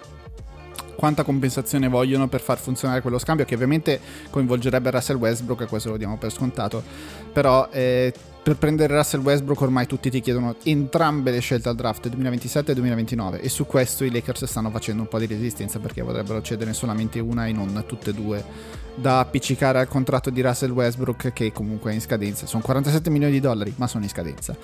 quanta compensazione vogliono per far funzionare quello scambio che ovviamente coinvolgerebbe Russell Westbrook e questo lo diamo per scontato. Però eh, per prendere Russell Westbrook ormai tutti ti chiedono entrambe le scelte al draft 2027 e 2029 e su questo i Lakers stanno facendo un po' di resistenza perché vorrebbero cedere solamente una e non tutte e due. Da appiccicare al contratto di Russell Westbrook che comunque è in scadenza. Sono 47 milioni di dollari ma sono in scadenza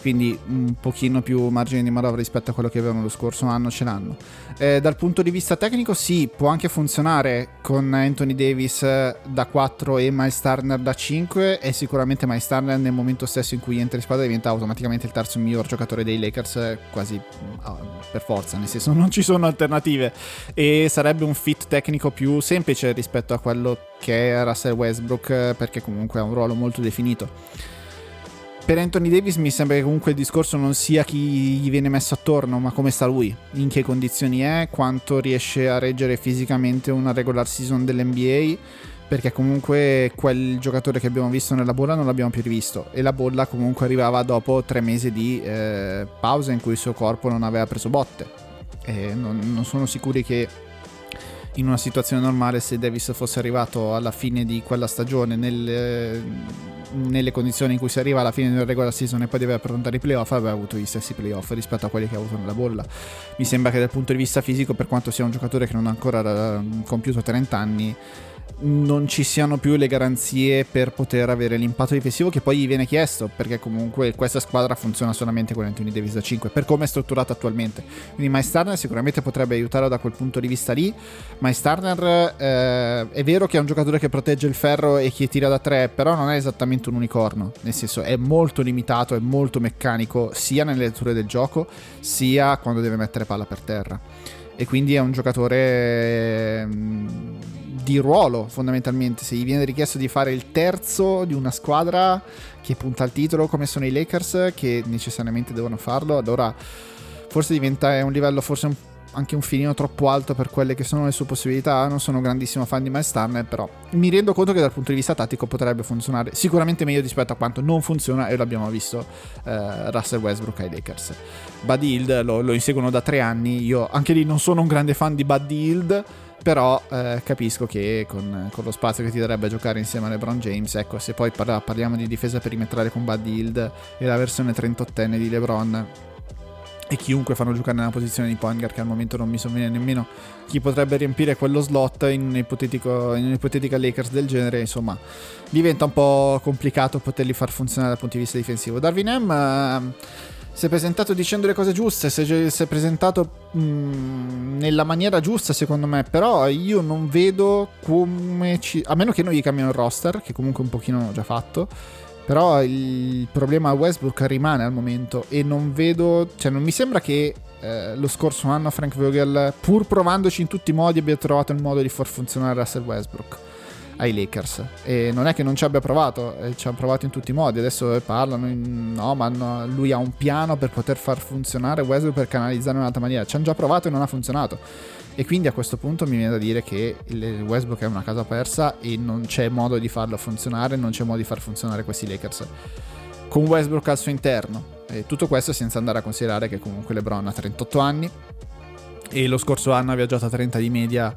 quindi un pochino più margine di manovra rispetto a quello che avevano lo scorso anno ce l'hanno. Eh, dal punto di vista tecnico sì, può anche funzionare con Anthony Davis eh, da 4 e Miles Turner da 5 e sicuramente Miles Turner nel momento stesso in cui entra in squadra diventa automaticamente il terzo miglior giocatore dei Lakers eh, quasi oh, per forza, nel senso non ci sono alternative e sarebbe un fit tecnico più semplice rispetto a quello che è Russell Westbrook eh, perché comunque ha un ruolo molto definito per Anthony Davis mi sembra che comunque il discorso non sia chi gli viene messo attorno, ma come sta lui, in che condizioni è, quanto riesce a reggere fisicamente una regular season dell'NBA, perché comunque quel giocatore che abbiamo visto nella bolla non l'abbiamo più rivisto e la bolla comunque arrivava dopo tre mesi di eh, pausa in cui il suo corpo non aveva preso botte. E non, non sono sicuri che in una situazione normale se Davis fosse arrivato alla fine di quella stagione nel, nelle condizioni in cui si arriva alla fine della regular season e poi deve affrontare i playoff aveva avuto gli stessi playoff rispetto a quelli che ha avuto nella bolla. Mi sembra che dal punto di vista fisico per quanto sia un giocatore che non ha ancora compiuto 30 anni non ci siano più le garanzie per poter avere l'impatto difensivo che poi gli viene chiesto, perché comunque questa squadra funziona solamente con Anthony Davis da 5, per come è strutturata attualmente. Quindi Miles Turner sicuramente potrebbe aiutarlo da quel punto di vista lì. Miles Turner eh, è vero che è un giocatore che protegge il ferro e che tira da 3, però non è esattamente un unicorno, nel senso è molto limitato, è molto meccanico, sia nelle letture del gioco, sia quando deve mettere palla per terra. E quindi è un giocatore... Mh, di ruolo fondamentalmente. Se gli viene richiesto di fare il terzo di una squadra che punta al titolo come sono i Lakers, che necessariamente devono farlo, allora forse diventa un livello forse un, anche un filino troppo alto per quelle che sono le sue possibilità. Non sono un grandissimo fan di Miles Turner, però mi rendo conto che dal punto di vista tattico potrebbe funzionare sicuramente meglio rispetto a quanto non funziona e l'abbiamo visto eh, Russell Westbrook ai Lakers. Buddy Hield lo, lo inseguono da tre anni, io anche lì non sono un grande fan di Buddy Hield però eh, capisco che con, con, lo spazio che ti darebbe giocare insieme a LeBron James, ecco, se poi parla, parliamo di difesa perimetrale con Bud Hield e la versione 38enne di LeBron e chiunque fanno giocare nella posizione di point guard che al momento non mi sovviene nemmeno chi potrebbe riempire quello slot in, in un'ipotetica Lakers del genere, insomma, diventa un po' complicato poterli far funzionare dal punto di vista difensivo. Darwin M... Si è presentato dicendo le cose giuste, si è, si è presentato mh, mm, nella maniera giusta secondo me, però io non vedo come ci... a meno che non gli cambiano il roster, che comunque un pochino hanno già fatto, però il problema a Westbrook rimane al momento e non vedo, cioè non mi sembra che eh, lo scorso anno Frank Vogel, pur provandoci in tutti i modi, abbia trovato il modo di far funzionare Russell Westbrook ai Lakers. E non è che non ci abbia provato, eh, ci ha provato in tutti i modi. Adesso parlano, in, no, ma no, lui ha un piano per poter far funzionare Westbrook per canalizzare in un'altra maniera. Ci hanno già provato e non ha funzionato. E quindi a questo punto mi viene da dire che il Westbrook è una casa persa e non c'è modo di farlo funzionare, non c'è modo di far funzionare questi Lakers con Westbrook al suo interno. E tutto questo senza andare a considerare che comunque LeBron ha 38 anni e lo scorso anno ha viaggiato a 30 di media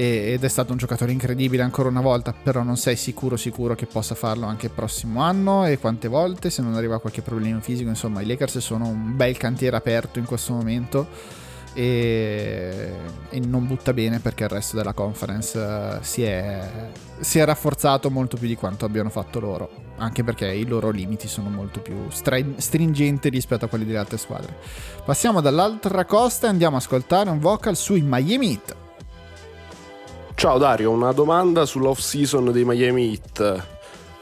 ed è stato un giocatore incredibile ancora una volta, però non sei sicuro sicuro che possa farlo anche il prossimo anno e quante volte se non arriva qualche problema fisico, insomma i Lakers sono un bel cantiere aperto in questo momento e, e non butta bene perché il resto della conference uh, si, è, si, è, rafforzato molto più di quanto abbiano fatto loro, anche perché i loro limiti sono molto più stringenti rispetto a quelli delle altre squadre. Passiamo dall'altra costa e andiamo a ascoltare un vocal sui Miami Heat. Ciao Dario, una domanda sull'off season dei Miami Heat.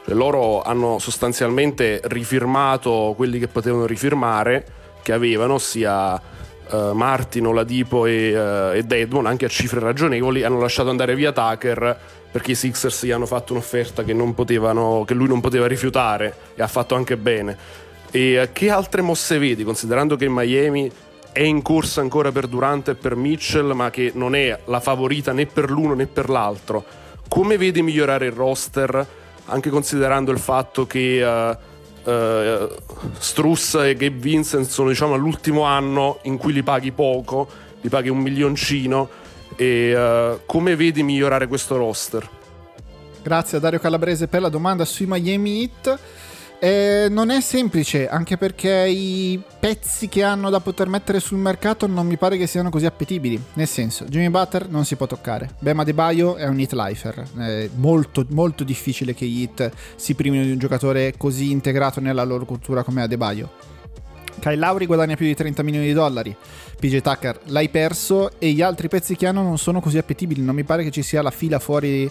Cioè, loro hanno sostanzialmente rifirmato quelli che potevano rifirmare, che avevano, ossia uh, Martin, Oladipo e, uh, e Deadmon, anche a cifre ragionevoli, hanno lasciato andare via Tucker perché i Sixers gli hanno fatto un'offerta che, potevano, che lui non poteva rifiutare e ha fatto anche bene E eh, che altre mosse vedi, considerando che Miami è in corsa ancora per Durant e per Mitchell, ma che non è la favorita né per l'uno né per l'altro? Come vedi migliorare il roster, anche considerando il fatto che uh, uh, Struss e Gabe Vincent sono diciamo all'ultimo anno in cui li paghi poco, li paghi un milioncino, e uh, come vedi migliorare questo roster? Grazie a Dario Calabrese per la domanda sui Miami Heat. Eh, non è semplice, anche perché i pezzi che hanno da poter mettere sul mercato non mi pare che siano così appetibili. Nel senso, Jimmy Butler non si può toccare. Bema De Baio è un hit lifer. È molto, molto difficile che gli hit si primino di un giocatore così integrato nella loro cultura come Adebayo. Kyle Lauri guadagna più di 30 milioni di dollari. PJ Tucker l'hai perso e gli altri pezzi che hanno non sono così appetibili. Non mi pare che ci sia la fila fuori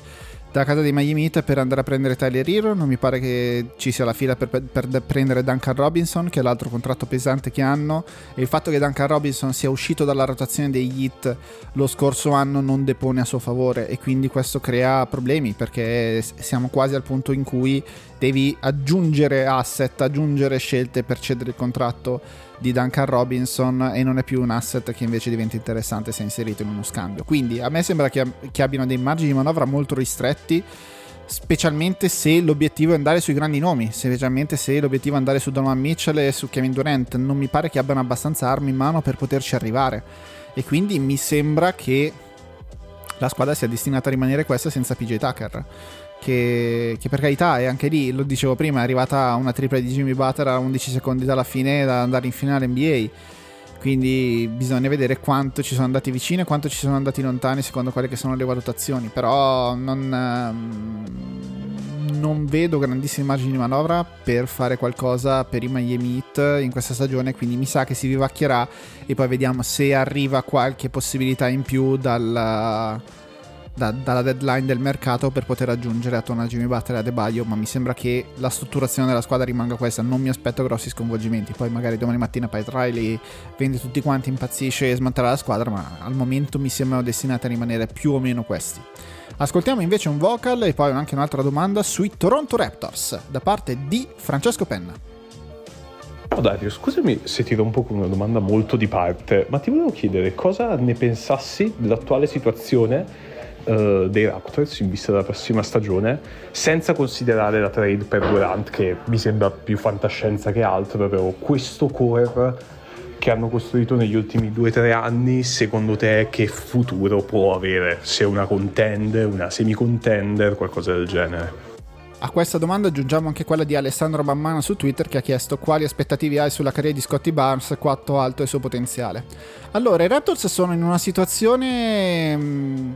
da casa dei Miami Heat per andare a prendere Tyler Hero. Non mi pare che ci sia la fila per, per, prendere Duncan Robinson, che è l'altro contratto pesante che hanno. E il fatto che Duncan Robinson sia uscito dalla rotazione dei Heat lo scorso anno non depone a suo favore. E quindi questo crea problemi perché siamo quasi al punto in cui devi aggiungere asset, aggiungere scelte per cedere il contratto di Duncan Robinson e non è più un asset che invece diventa interessante se inserito in uno scambio. Quindi a me sembra che, che abbiano dei margini di manovra molto ristretti specialmente se l'obiettivo è andare sui grandi nomi, specialmente se l'obiettivo è andare su Donovan Mitchell e su Kevin Durant, non mi pare che abbiano abbastanza armi in mano per poterci arrivare. E quindi mi sembra che la squadra sia destinata a rimanere questa senza PJ Tucker che, che, per carità è anche lì, lo dicevo prima, è arrivata una tripla di Jimmy Butler a 11 secondi dalla fine da andare in finale NBA. Quindi bisogna vedere quanto ci sono andati vicini e quanto ci sono andati lontani secondo quelle che sono le valutazioni. Però non, ehm, non vedo grandissimi margini di manovra per fare qualcosa per i Miami Heat in questa stagione. Quindi mi sa che si vivacchierà e poi vediamo se arriva qualche possibilità in più dal da, dalla deadline del mercato per poter raggiungere attorno a Jimmy Butler e a Adebayo, ma mi sembra che la strutturazione della squadra rimanga questa, non mi aspetto grossi sconvolgimenti, poi magari domani mattina Pat Riley vende tutti quanti, impazzisce e smantella la squadra, ma al momento mi sembrano destinati a rimanere più o meno questi. Ascoltiamo invece un vocal e poi anche un'altra domanda sui Toronto Raptors da parte di Francesco Penna. Ciao Dario, scusami se ti rompo con una domanda molto di parte, ma ti volevo chiedere cosa ne pensassi dell'attuale situazione uh, dei Raptors in vista della prossima stagione, senza considerare la trade per Durant, che mi sembra più fantascienza che altro, proprio questo core che hanno costruito negli ultimi 2-3 anni, secondo te che futuro può avere? Se una contender, una semi-contender, qualcosa del genere? A questa domanda aggiungiamo anche quella di Alessandro Mammana su Twitter che ha chiesto quali aspettative hai sulla carriera di Scotty Barnes, quanto alto è il suo potenziale. Allora, i Raptors sono in una situazione mm,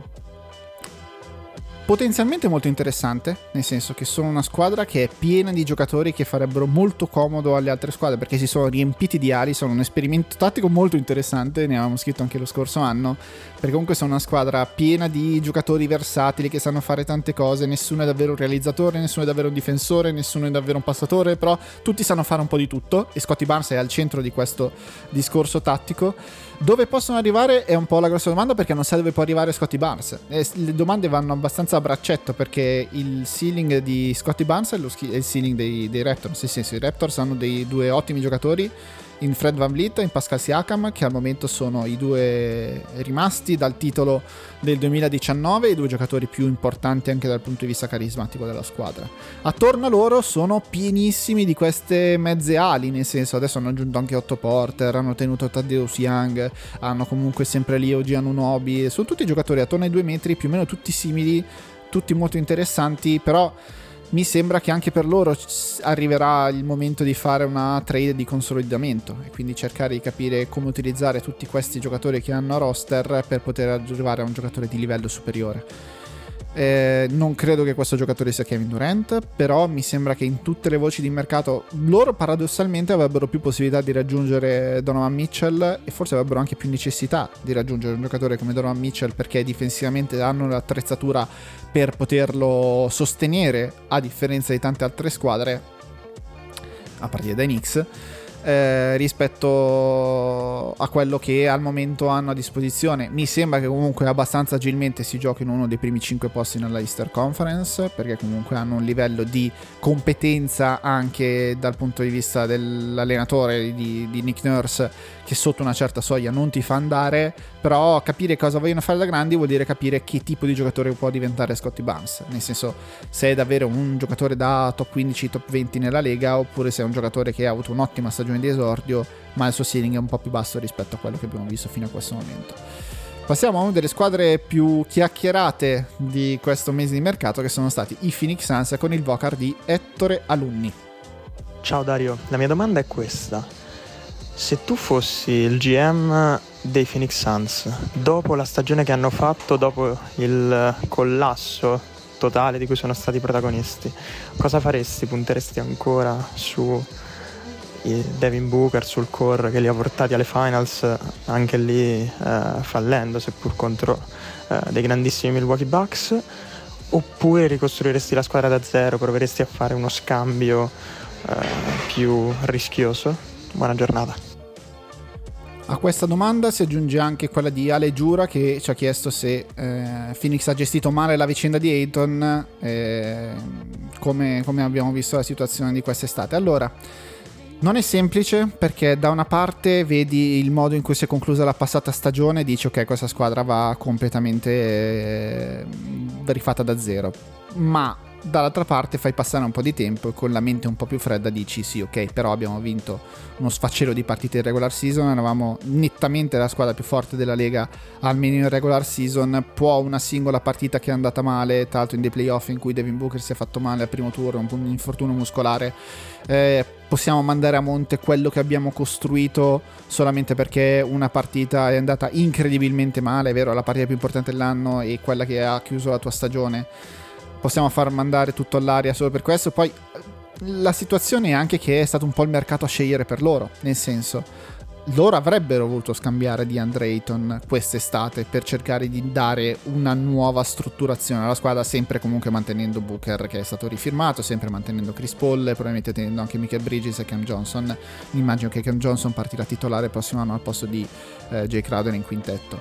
potenzialmente molto interessante, nel senso che sono una squadra che è piena di giocatori che farebbero molto comodo alle altre squadre perché si sono riempiti di ali, sono un esperimento tattico molto interessante, ne avevamo scritto anche lo scorso anno, perché comunque sono una squadra piena di giocatori versatili che sanno fare tante cose, nessuno è davvero un realizzatore, nessuno è davvero un difensore, nessuno è davvero un passatore, però tutti sanno fare un po' di tutto e Scotty Barnes è al centro di questo discorso tattico. Dove possono arrivare è un po' la grossa domanda perché non sa dove può arrivare Scotty Barnes. E le domande vanno abbastanza a braccetto perché il ceiling di Scotty Barnes è, schi- è il ceiling dei, dei Raptors. Nel senso, i Raptors hanno dei due ottimi giocatori in Fred Van Vliet e in Pascal Siakam, che al momento sono i due rimasti dal titolo del 2019, i due giocatori più importanti anche dal punto di vista carismatico della squadra. Attorno a loro sono pienissimi di queste mezze ali, nel senso adesso hanno aggiunto anche Otto Porter, hanno tenuto Taddeus Young, hanno comunque sempre lì Ogi Anunobi, sono tutti giocatori attorno ai due metri, più o meno tutti simili, tutti molto interessanti, però mi sembra che anche per loro arriverà il momento di fare una trade di consolidamento e quindi cercare di capire come utilizzare tutti questi giocatori che hanno roster per poter arrivare a un giocatore di livello superiore. Eh, non credo che questo giocatore sia Kevin Durant, però mi sembra che in tutte le voci di mercato loro paradossalmente avrebbero più possibilità di raggiungere Donovan Mitchell e forse avrebbero anche più necessità di raggiungere un giocatore come Donovan Mitchell perché difensivamente hanno l'attrezzatura per poterlo sostenere a differenza di tante altre squadre a partire dai Knicks eh, rispetto a quello che al momento hanno a disposizione. Mi sembra che comunque abbastanza agilmente si giochi in uno dei primi 5 posti nella Easter Conference, perché comunque hanno un livello di competenza anche dal punto di vista dell'allenatore di, di Nick Nurse che sotto una certa soglia non ti fa andare, però capire cosa vogliono fare da grandi vuol dire capire che tipo di giocatore può diventare Scotty Barnes, nel senso se è davvero un giocatore da top 15, top 20 nella Lega oppure se è un giocatore che ha avuto un'ottima stagione di esordio ma il suo ceiling è un po' più basso rispetto a quello che abbiamo visto fino a questo momento. Passiamo a una delle squadre più chiacchierate di questo mese di mercato che sono stati i Phoenix Suns con il Vocar di Ettore Alunni. Ciao Dario, la mia domanda è questa se tu fossi il GM dei Phoenix Suns, dopo la stagione che hanno fatto, dopo il collasso totale di cui sono stati protagonisti, cosa faresti? Punteresti ancora su Devin Booker, sul core che li ha portati alle finals, anche lì eh, fallendo, seppur contro eh, dei grandissimi Milwaukee Bucks? Oppure ricostruiresti la squadra da zero, proveresti a fare uno scambio eh, più rischioso? Buona giornata. A questa domanda si aggiunge anche quella di Ale Giura che ci ha chiesto se eh, Phoenix ha gestito male la vicenda di Ayton, eh, come, come abbiamo visto la situazione di quest'estate. Allora, non è semplice perché da una parte vedi il modo in cui si è conclusa la passata stagione e dici ok questa squadra va completamente eh, rifatta da zero, ma dall'altra parte fai passare un po' di tempo e con la mente un po' più fredda dici sì ok però abbiamo vinto uno sfaccello di partite in regular season eravamo nettamente la squadra più forte della lega almeno in regular season. Può una singola partita che è andata male tra l'altro in dei playoff in cui Devin Booker si è fatto male al primo turno un infortunio muscolare eh, possiamo mandare a monte quello che abbiamo costruito solamente perché una partita è andata incredibilmente male è vero la partita più importante dell'anno e quella che ha chiuso la tua stagione possiamo far mandare tutto all'aria solo per questo. Poi la situazione è anche che è stato un po' il mercato a scegliere per loro, nel senso loro avrebbero voluto scambiare di Andre Ayton quest'estate per cercare di dare una nuova strutturazione alla squadra, sempre comunque mantenendo Booker che è stato rifirmato, sempre mantenendo Chris Paul, probabilmente tenendo anche Michael Bridges e Cam Johnson. Immagino che Cam Johnson partirà titolare il prossimo anno al posto di eh, Jay Crowder in quintetto,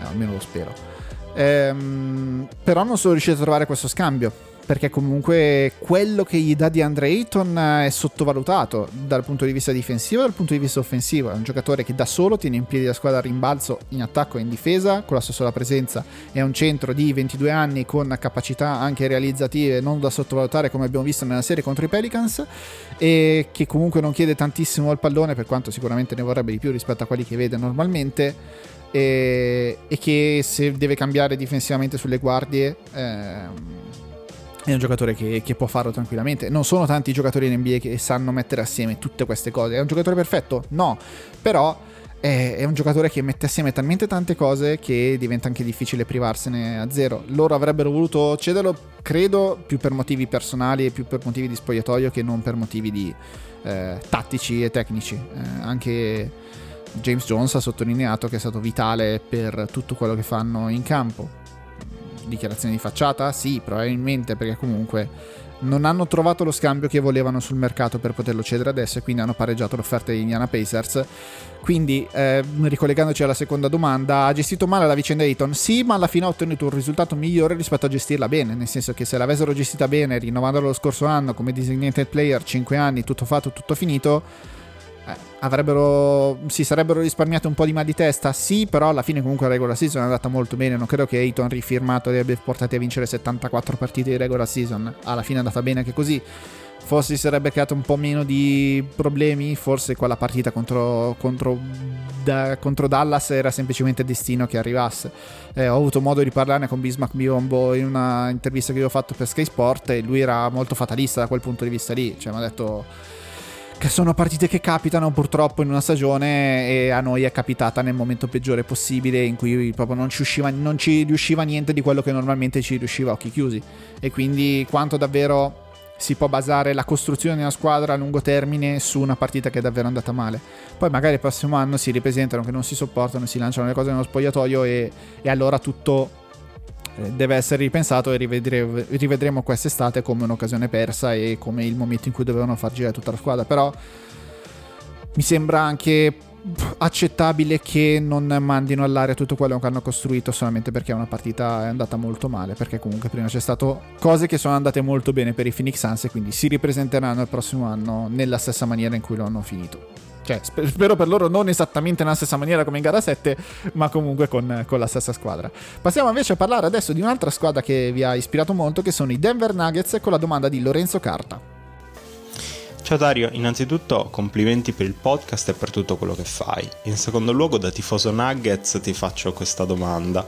eh, almeno lo spero. Ehm, però non sono riuscito a trovare questo scambio. Perché comunque quello che gli dà di Andre Ayton è sottovalutato dal punto di vista difensivo e dal punto di vista offensivo. È un giocatore che da solo tiene in piedi la squadra a rimbalzo in attacco e in difesa con la sua sola presenza. È un centro di 22 anni con capacità anche realizzative non da sottovalutare come abbiamo visto nella serie contro i Pelicans e che comunque non chiede tantissimo al pallone per quanto sicuramente ne vorrebbe di più rispetto a quelli che vede normalmente e, e che se deve cambiare difensivamente sulle guardie ehm, è un giocatore che, che, può farlo tranquillamente. Non sono tanti giocatori in NBA che sanno mettere assieme tutte queste cose. È un giocatore perfetto? No, però è, è, un giocatore che mette assieme talmente tante cose che diventa anche difficile privarsene a zero. Loro avrebbero voluto cederlo, credo, più per motivi personali e più per motivi di spogliatoio che non per motivi di, eh, tattici e tecnici. Eh, anche James Jones ha sottolineato che è stato vitale per tutto quello che fanno in campo. Dichiarazione di facciata? Sì, probabilmente perché comunque non hanno trovato lo scambio che volevano sul mercato per poterlo cedere adesso e quindi hanno pareggiato l'offerta di Indiana Pacers. Quindi, eh, ricollegandoci alla seconda domanda, ha gestito male la vicenda Ayton? Sì, ma alla fine ha ottenuto un risultato migliore rispetto a gestirla bene, nel senso che se l'avessero gestita bene, rinnovandolo lo scorso anno come designated player, 5 anni, tutto fatto, tutto finito, avrebbero si sarebbero risparmiati un po' di mal di testa? Sì però alla fine comunque la regular season è andata molto bene. Non credo che Ayton rifirmato li abbia portati a vincere 74 partite di regular season. Alla fine è andata bene anche così. Forse si sarebbe creato un po' meno di problemi? Forse quella partita contro, contro, da, contro Dallas era semplicemente destino che arrivasse. Eh, ho avuto modo di parlarne con Bismack Biombo in una intervista che avevo fatto per Sky Sport e lui era molto fatalista da quel punto di vista lì. Cioè mi ha detto che sono partite che capitano purtroppo in una stagione e a noi è capitata nel momento peggiore possibile in cui proprio non ci, usciva, non ci riusciva niente di quello che normalmente ci riusciva a occhi chiusi e quindi quanto davvero si può basare la costruzione di una squadra a lungo termine su una partita che è davvero andata male. Poi magari il prossimo anno si ripresentano che non si sopportano, si lanciano le cose nello spogliatoio e, e allora tutto deve essere ripensato e rivedremo, rivedremo quest'estate come un'occasione persa e come il momento in cui dovevano far girare tutta la squadra. Però mi sembra anche accettabile che non mandino all'aria tutto quello che hanno costruito solamente perché una partita è andata molto male, perché comunque prima c'è stato cose che sono andate molto bene per i Phoenix Suns e quindi si ripresenteranno il prossimo anno nella stessa maniera in cui lo hanno finito. Cioè, spero per loro non esattamente nella stessa maniera come in gara 7, ma comunque con, con, la stessa squadra. Passiamo invece a parlare adesso di un'altra squadra che vi ha ispirato molto, che sono i Denver Nuggets, con la domanda di Lorenzo Carta. Ciao Dario, innanzitutto complimenti per il podcast e per tutto quello che fai. In secondo luogo, da tifoso Nuggets ti faccio questa domanda.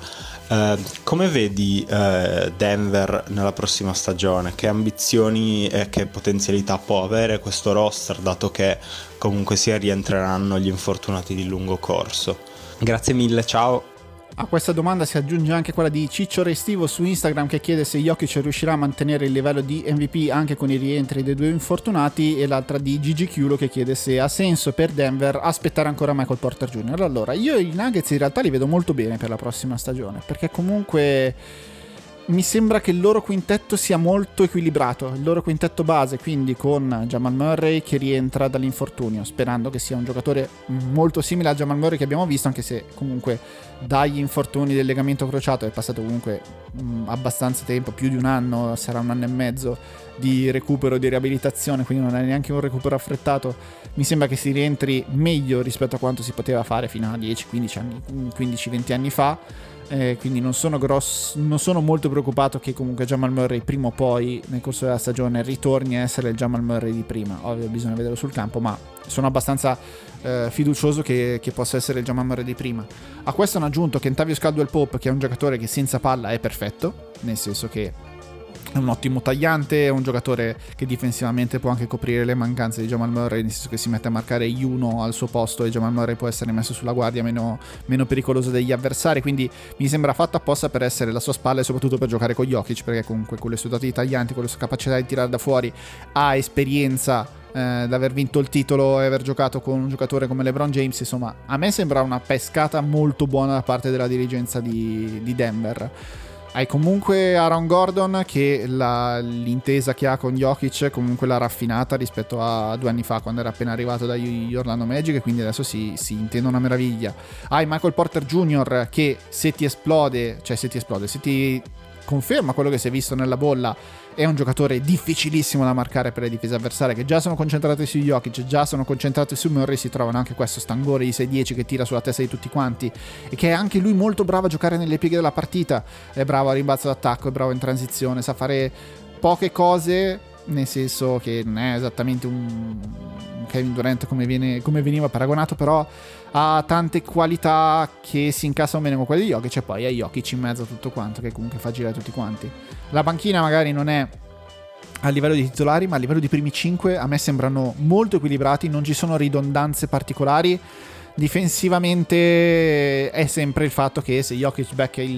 Eh, come vedi eh, Denver nella prossima stagione? Che ambizioni e che potenzialità può avere questo roster, dato che comunque sia rientreranno gli infortunati di lungo corso? Grazie mille, ciao! A questa domanda si aggiunge anche quella di Ciccio Restivo su Instagram che chiede se Jokic riuscirà a mantenere il livello di MVP anche con i rientri dei due infortunati e l'altra di Gigi Chiulo che chiede se ha senso per Denver aspettare ancora Michael Porter Jr. Allora, io i Nuggets in realtà li vedo molto bene per la prossima stagione perché comunque mi sembra che il loro quintetto sia molto equilibrato, il loro quintetto base, quindi con Jamal Murray che rientra dall'infortunio, sperando che sia un giocatore molto simile a Jamal Murray che abbiamo visto, anche se comunque dagli infortuni del legamento crociato è passato comunque mh, abbastanza tempo, più di un anno, sarà un anno e mezzo di recupero, di riabilitazione, quindi non è neanche un recupero affrettato. Mi sembra che si rientri meglio rispetto a quanto si poteva fare fino a 10-15 anni, 15-20 anni fa eh, quindi non sono, gross, non sono molto preoccupato che comunque Jamal Murray prima o poi nel corso della stagione ritorni a essere il Jamal Murray di prima. Ovvio, bisogna vederlo sul campo, ma sono abbastanza eh, fiducioso che, che, possa essere il Jamal Murray di prima. A questo hanno aggiunto Kentavious Caldwell Pope, che è un giocatore che senza palla è perfetto, nel senso che è un ottimo tagliante, è un giocatore che difensivamente può anche coprire le mancanze di Jamal Murray, nel senso che si mette a marcare Juno al suo posto e Jamal Murray può essere messo sulla guardia meno, meno pericoloso degli avversari, quindi mi sembra fatto apposta per essere la sua spalla e soprattutto per giocare con Jokic, perché comunque con le sue doti taglianti, con le sue capacità di tirare da fuori, ha esperienza eh, d'aver vinto il titolo e aver giocato con un giocatore come LeBron James, insomma, a me sembra una pescata molto buona da parte della dirigenza di, di Denver. Hai comunque Aaron Gordon che la, l'intesa che ha con Jokic comunque l'ha raffinata rispetto a due anni fa quando era appena arrivato dagli Orlando Magic e quindi adesso si, si intende una meraviglia. Hai Michael Porter Jr. che se ti esplode, cioè se ti esplode, se ti conferma quello che si è visto nella bolla è un giocatore difficilissimo da marcare per le difese avversarie che già sono concentrate su Jokic, già sono concentrate su Murray, si trovano anche questo stangore di 6-10 che tira sulla testa di tutti quanti e che è anche lui molto bravo a giocare nelle pieghe della partita, è bravo a rimbalzo d'attacco, è bravo in transizione, sa fare poche cose nel senso che non è esattamente un Kevin Durant come, viene, come veniva paragonato, però ha tante qualità che si incassano bene con quelle di Jokic e poi ha Jokic in mezzo a tutto quanto che comunque fa girare tutti quanti. La panchina magari non è a livello di titolari, ma a livello di primi 5 a me sembrano molto equilibrati, non ci sono ridondanze particolari Difensivamente è sempre il fatto che se Jokic becca il,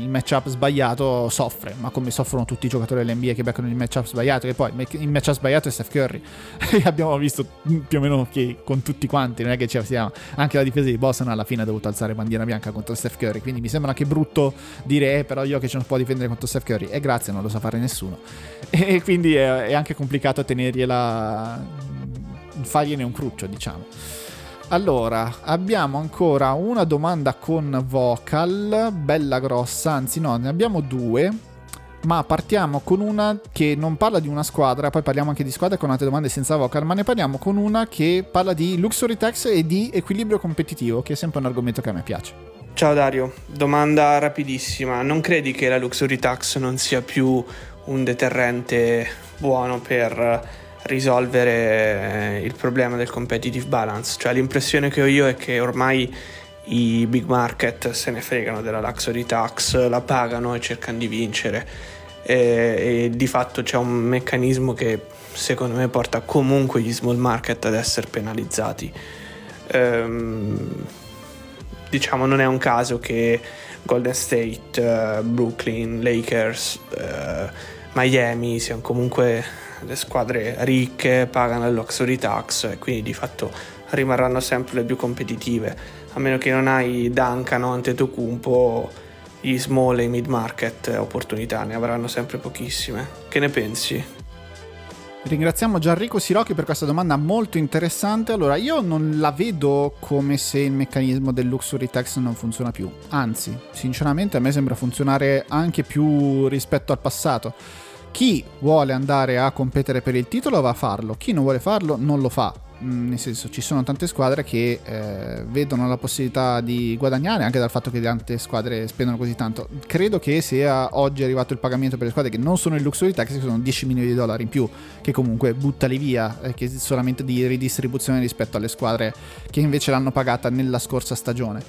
il matchup sbagliato soffre, ma come soffrono tutti i giocatori dell'NBA che beccano il matchup sbagliato, che poi il matchup sbagliato è Steph Curry. abbiamo visto più o meno che con tutti quanti, non è che ci siamo, anche la difesa di Boston alla fine ha dovuto alzare bandiera bianca contro Steph Curry, quindi mi sembra anche brutto dire eh, però Jokic non può difendere contro Steph Curry. E grazie, non lo sa fare nessuno. E quindi è, è anche complicato tenergliela fargliene un cruccio, diciamo. Allora, abbiamo ancora una domanda con vocal, bella grossa, anzi no, ne abbiamo due, ma partiamo con una che non parla di una squadra, poi parliamo anche di squadre con altre domande senza vocal, ma ne parliamo con una che parla di luxury tax e di equilibrio competitivo, che è sempre un argomento che a me piace. Ciao Dario, domanda rapidissima, non credi che la luxury tax non sia più un deterrente buono per risolvere eh, il problema del competitive balance. Cioè l'impressione che ho io è che ormai i big market se ne fregano della luxury tax, la pagano e cercano di vincere. E, e di fatto c'è un meccanismo che secondo me porta comunque gli small market ad essere penalizzati. Ehm, diciamo non è un caso che Golden State, uh, Brooklyn, Lakers, uh, Miami siano comunque le squadre ricche pagano il luxury tax e quindi di fatto rimarranno sempre le più competitive. A meno che non hai Duncan o Antetokounmpo, gli small e i mid market opportunità ne avranno sempre pochissime. Che ne pensi? Ringraziamo Gianrico Sirocchi per questa domanda molto interessante. Allora, io non la vedo come se il meccanismo del Luxury Tax non funziona più. Anzi, sinceramente a me sembra funzionare anche più rispetto al passato. Chi vuole andare a competere per il titolo va a farlo, chi non vuole farlo non lo fa. Mm, nel senso ci sono tante squadre che eh, vedono la possibilità di guadagnare anche dal fatto che tante squadre spendono così tanto credo che sia oggi arrivato il pagamento per le squadre che non sono il luxury tax che sono 10 milioni di dollari in più che comunque buttali via eh, che è solamente di ridistribuzione rispetto alle squadre che invece l'hanno pagata nella scorsa stagione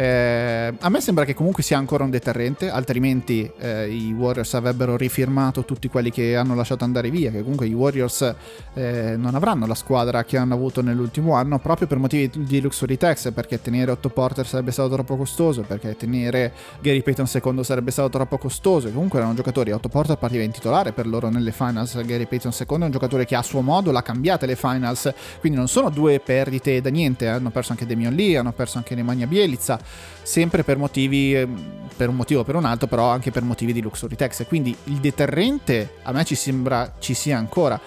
eh, a me sembra che comunque sia ancora un deterrente, altrimenti eh, i Warriors avrebbero rifirmato tutti quelli che hanno lasciato andare via, che comunque i Warriors eh, non avranno la squadra che hanno avuto nell'ultimo anno proprio per motivi di luxury tax, perché tenere Otto Porter sarebbe stato troppo costoso, perché tenere Gary Payton II sarebbe stato troppo costoso, e comunque erano giocatori, Otto Porter partiva in titolare per loro nelle finals, Gary Payton II è un giocatore che a suo modo l'ha cambiata le finals, quindi non sono due perdite da niente, hanno perso anche Demion Lee, hanno perso anche Nemanja Bielica, sempre per motivi, ehm, per un motivo o per un altro, però anche per motivi di luxury tax. Quindi il deterrente a me ci sembra ci sia ancora.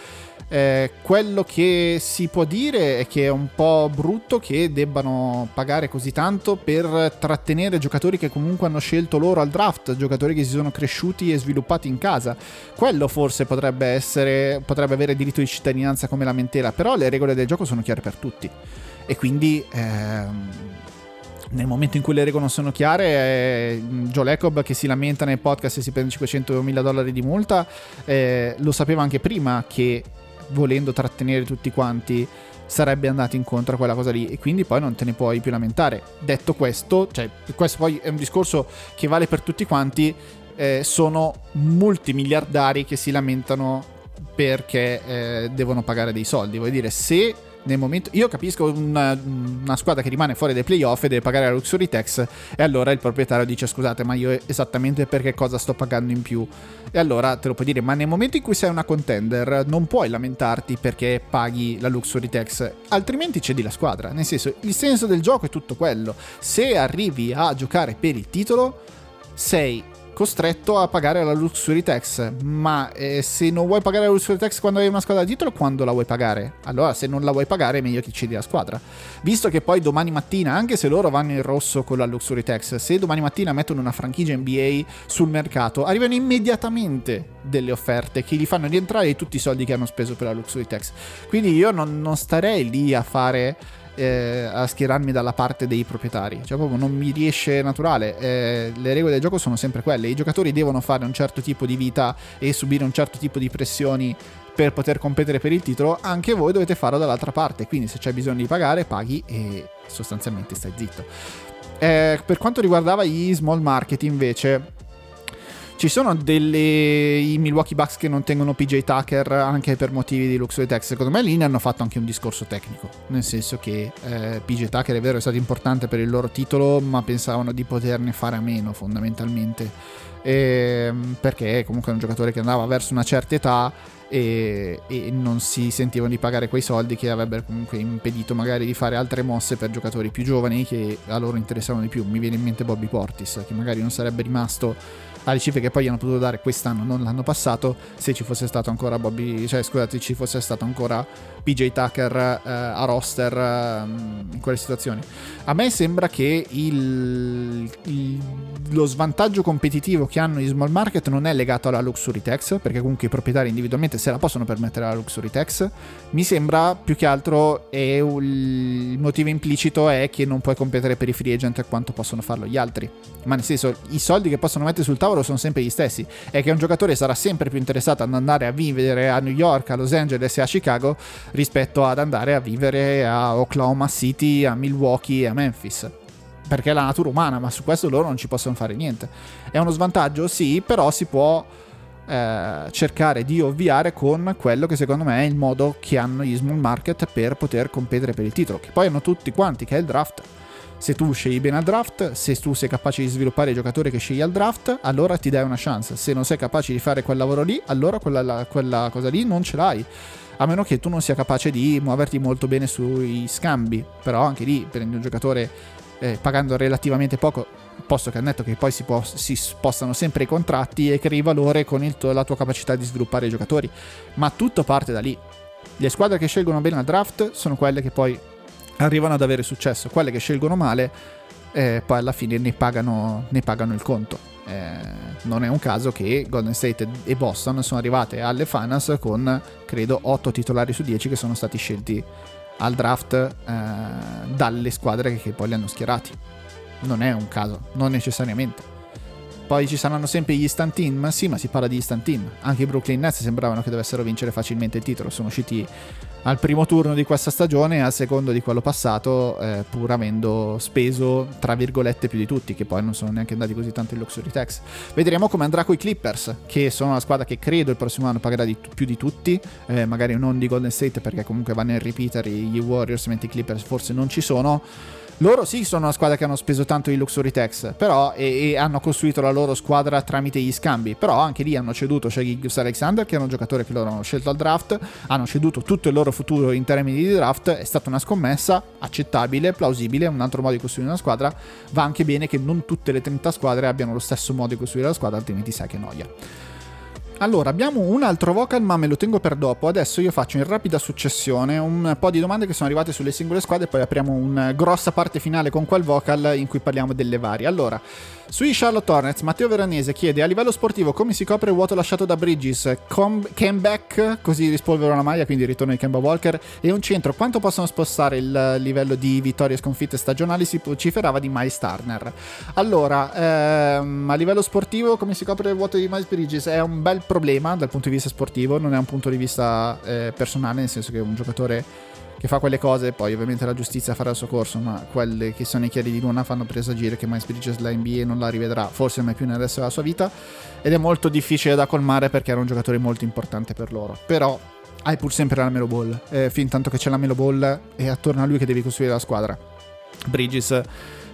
Eh, quello che si può dire è che è un po' brutto che debbano pagare così tanto per trattenere giocatori che comunque hanno scelto loro al draft, giocatori che si sono cresciuti e sviluppati in casa. Quello forse potrebbe essere, potrebbe avere diritto di cittadinanza come lamentela, però le regole del gioco sono chiare per tutti. E quindi ehm, nel momento in cui le regole non sono chiare, eh, Joe Lacob che si lamenta nei podcast e si prende 500 mila dollari di multa, eh, lo sapeva anche prima che volendo trattenere tutti quanti sarebbe andato incontro a quella cosa lì e quindi poi non te ne puoi più lamentare. Detto questo, cioè questo poi è un discorso che vale per tutti quanti, eh, sono multimiliardari che si lamentano perché eh, devono pagare dei soldi. Vuol dire, se nel momento io capisco una, una, squadra che rimane fuori dai playoff e deve pagare la luxury tax e allora il proprietario dice scusate ma io esattamente perché cosa sto pagando in più? E allora te lo puoi dire ma nel momento in cui sei una contender non puoi lamentarti perché paghi la luxury tax altrimenti cedi la squadra. Nel senso il senso del gioco è tutto quello. Se arrivi a giocare per il titolo sei costretto a pagare la luxury tax. Ma eh, se non vuoi pagare la luxury tax quando hai una squadra di titolo, quando la vuoi pagare? Allora, se non la vuoi pagare, è meglio che cedi la squadra. Visto che poi domani mattina, anche se loro vanno in rosso con la luxury tax, se domani mattina mettono una franchigia NBA sul mercato, arrivano immediatamente delle offerte che gli fanno rientrare tutti i soldi che hanno speso per la luxury tax. Quindi io non, non starei lì a fare eh, a schierarmi dalla parte dei proprietari. Cioè, proprio non mi riesce naturale. Eh, le regole del gioco sono sempre quelle. I giocatori devono fare un certo tipo di vita e subire un certo tipo di pressioni per poter competere per il titolo. Anche voi dovete farlo dall'altra parte. Quindi, se c'è bisogno di pagare, paghi e sostanzialmente stai zitto. Eh, per quanto riguardava gli small market, invece, ci sono delle i Milwaukee Bucks che non tengono PJ Tucker anche per motivi di luxury tax. Secondo me lì ne hanno fatto anche un discorso tecnico, nel senso che eh, PJ Tucker è vero è stato importante per il loro titolo, ma pensavano di poterne fare a meno fondamentalmente. E, ehm, perché comunque è un giocatore che andava verso una certa età e, e, non si sentivano di pagare quei soldi che avrebbero comunque impedito magari di fare altre mosse per giocatori più giovani che a loro interessavano di più. Mi viene in mente Bobby Portis, che magari non sarebbe rimasto alle cifre che poi gli hanno potuto dare quest'anno, non l'anno passato, se ci fosse stato ancora Bobby, cioè scusate, ci fosse stato ancora PJ Tucker eh, a roster eh, in quelle situazioni. A me sembra che il, il, lo svantaggio competitivo che hanno i small market non è legato alla luxury tax, perché comunque i proprietari individualmente se la possono permettere la luxury tax. Mi sembra più che altro il motivo implicito è che non puoi competere per i free agent quanto possono farlo gli altri. Ma nel senso, i soldi che possono mettere sul tavolo sono sempre gli stessi. È che un giocatore sarà sempre più interessato ad andare a vivere a New York, a Los Angeles e a Chicago rispetto ad andare a vivere a Oklahoma City, a Milwaukee e a Memphis. Perché è la natura umana, ma su questo loro non ci possono fare niente. È uno svantaggio? Sì, però si può eh, cercare di ovviare con quello che secondo me è il modo che hanno gli small market per poter competere per il titolo, che poi hanno tutti quanti, che è il draft. Se tu scegli bene al draft, se tu sei capace di sviluppare i giocatori che scegli al draft, allora ti dai una chance. Se non sei capace di fare quel lavoro lì, allora quella, quella cosa lì non ce l'hai a meno che tu non sia capace di muoverti molto bene sui scambi. Però anche lì prendi un giocatore eh, pagando relativamente poco, posto che annetto che poi si, può, si spostano sempre i contratti e crei valore con il, la tua capacità di sviluppare i giocatori. Ma tutto parte da lì. Le squadre che scelgono bene al draft sono quelle che poi arrivano ad avere successo, quelle che scelgono male eh, poi alla fine ne pagano, ne pagano il conto. Eh, non è un caso che Golden State e Boston sono arrivate alle finals con credo 8 titolari su 10 che sono stati scelti al draft eh, dalle squadre che poi li hanno schierati. Non è un caso, non necessariamente. Poi ci saranno sempre gli instant team, sì, ma si parla di instant team. Anche i Brooklyn Nets sembravano che dovessero vincere facilmente il titolo, sono usciti al primo turno di questa stagione e al secondo di quello passato, eh, pur avendo speso tra virgolette più di tutti, che poi non sono neanche andati così tanto in luxury tax. Vedremo come andrà con i Clippers, che sono la squadra che credo il prossimo anno pagherà di, più di tutti, eh, magari non di Golden State perché comunque vanno in repeater gli Warriors, mentre i Clippers forse non ci sono loro sì sono una squadra che hanno speso tanto i Luxury Tax, però e, e, hanno costruito la loro squadra tramite gli scambi, però anche lì hanno ceduto Shaggy Gilgus Alexander, che era un giocatore che loro hanno scelto al draft, hanno ceduto tutto il loro futuro in termini di draft, è stata una scommessa accettabile, plausibile, un altro modo di costruire una squadra, va anche bene che non tutte le 30 squadre abbiano lo stesso modo di costruire la squadra, altrimenti sai che noia. Allora, abbiamo un altro vocal, ma me lo tengo per dopo. Adesso io faccio in rapida successione un po' di domande che sono arrivate sulle singole squadre, poi apriamo una grossa parte finale con quel vocal in cui parliamo delle varie. Allora, sui Charlotte Hornets, Matteo Veranese chiede a livello sportivo come si copre il vuoto lasciato da Bridges, com- comeback, così rispolvero la maglia, quindi ritorno di Kemba Walker, e un centro. Quanto possono spostare il livello di vittorie e sconfitte stagionali? Si vociferava di Miles Turner. Allora, ehm, a livello sportivo come si copre il vuoto di Miles Bridges? È un bel problema dal punto di vista sportivo, non è un punto di vista eh, personale, nel senso che un giocatore che fa quelle cose, poi ovviamente la giustizia farà il suo corso, ma quelle che sono i chiari di luna fanno presagire che Miles Bridges la NBA non la rivedrà, forse mai più nel resto della sua vita, ed è molto difficile da colmare perché era un giocatore molto importante per loro. Però hai pur sempre la Melo Ball, eh, fin tanto che c'è la Melo Ball è attorno a lui che devi costruire la squadra. Bridges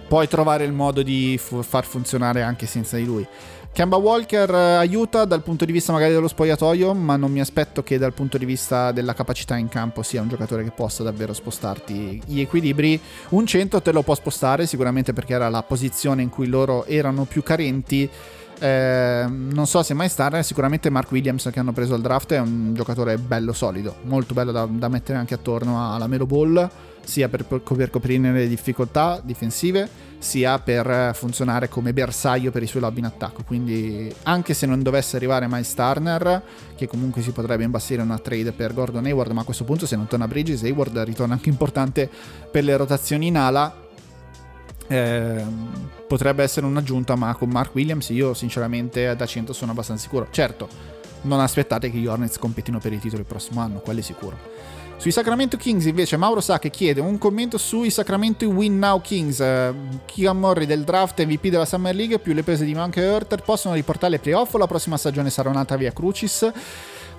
puoi trovare il modo di fu- far funzionare anche senza di lui. Kemba Walker eh, aiuta dal punto di vista magari dello spogliatoio, ma non mi aspetto che dal punto di vista della capacità in campo sia un giocatore che possa davvero spostarti gli equilibri. Un 100 te lo può spostare sicuramente perché era la posizione in cui loro erano più carenti. Eh, non so se mai Star, sicuramente Mark Williams che hanno preso al draft è un giocatore bello solido, molto bello da, da mettere anche attorno alla Melo Ball, sia per, per coprire le difficoltà difensive sia per funzionare come bersaglio per i suoi lobby in attacco. Quindi, anche se non dovesse arrivare Miles Turner, che comunque si potrebbe imbastire una trade per Gordon Hayward, ma a questo punto, se non torna Bridges, Hayward ritorna anche importante per le rotazioni in ala. Eh, potrebbe essere un'aggiunta, ma con Mark Williams io sinceramente da 100 sono abbastanza sicuro. Certo, non aspettate che gli Hornets competino per il titolo il prossimo anno, quello è sicuro. Sui Sacramento Kings invece Mauro Sa chiede un commento sui Sacramento Win Now Kings. Uh, Keegan Murray del draft MVP della Summer League più le prese di Monk e Hurter possono riportare le playoff o la prossima stagione sarà un'altra via Crucis?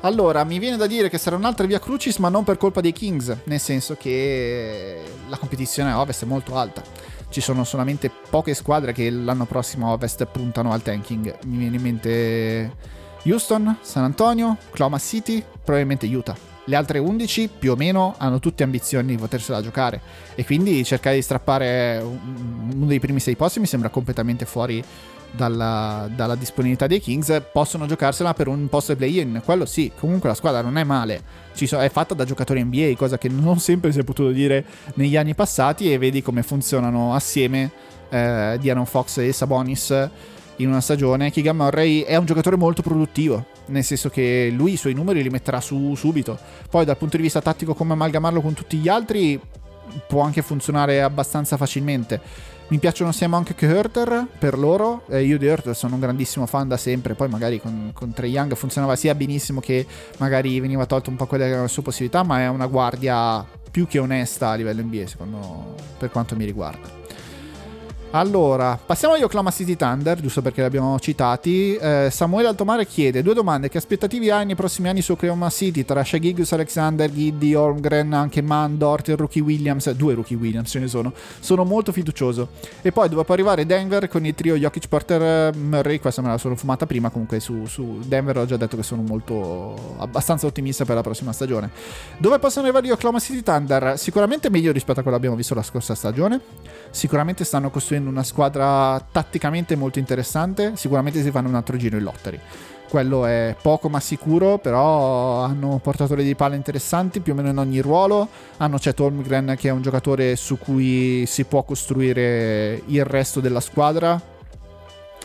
Allora, mi viene da dire che sarà un'altra via Crucis, ma non per colpa dei Kings, nel senso che la competizione a Ovest è molto alta. Ci sono solamente poche squadre che l'anno prossimo a Ovest puntano al tanking. Mi viene in mente Houston, San Antonio, Oklahoma City, probabilmente Utah. Le altre 11 più o meno hanno tutte ambizioni di potersela giocare. E quindi cercare di strappare uno dei primi sei posti mi sembra completamente fuori dalla, dalla, disponibilità dei Kings. Possono giocarsela per un posto play-in, quello sì, comunque la squadra non è male, so, è fatta da giocatori NBA, cosa che non sempre si è potuto dire negli anni passati e vedi come funzionano assieme eh, Dianon Fox e Sabonis in una stagione. Keegan Murray è un giocatore molto produttivo nel senso che lui i suoi numeri li metterà su subito. Poi dal punto di vista tattico come amalgamarlo con tutti gli altri può anche funzionare abbastanza facilmente. Mi piacciono sia Monk che Hurter per loro. Eh, io di Hurter sono un grandissimo fan da sempre. Poi, magari con, con Trey Young funzionava sia benissimo che magari veniva tolto un po' quelle che erano le sue possibilità. Ma è una guardia più che onesta a livello NBA, secondo, per quanto mi riguarda. Allora, passiamo agli Oklahoma City Thunder, giusto perché li abbiamo citati. Eh, Samuele Altomare chiede due domande: che aspettative hai nei prossimi anni su Oklahoma City? Tra Shagigus, Alexander, Giddy, Holmgren, anche Mann, Dort, il rookie Williams. Due rookie Williams ce ne sono. Sono molto fiducioso. E poi dopo arrivare Denver con il trio Jokic, Porter, Murray. Questa me la sono fumata prima. Comunque su, su, Denver ho già detto che sono molto abbastanza ottimista per la prossima stagione. Dove possono arrivare gli Oklahoma City Thunder? Sicuramente meglio rispetto a quello che abbiamo visto la scorsa stagione. Sicuramente stanno costruendo in una squadra tatticamente molto interessante, sicuramente si fanno un altro giro in lottery. Quello è poco ma sicuro, però hanno portatori di palla interessanti più o meno in ogni ruolo. Hanno Chet Holmgren che è un giocatore su cui si può costruire il resto della squadra.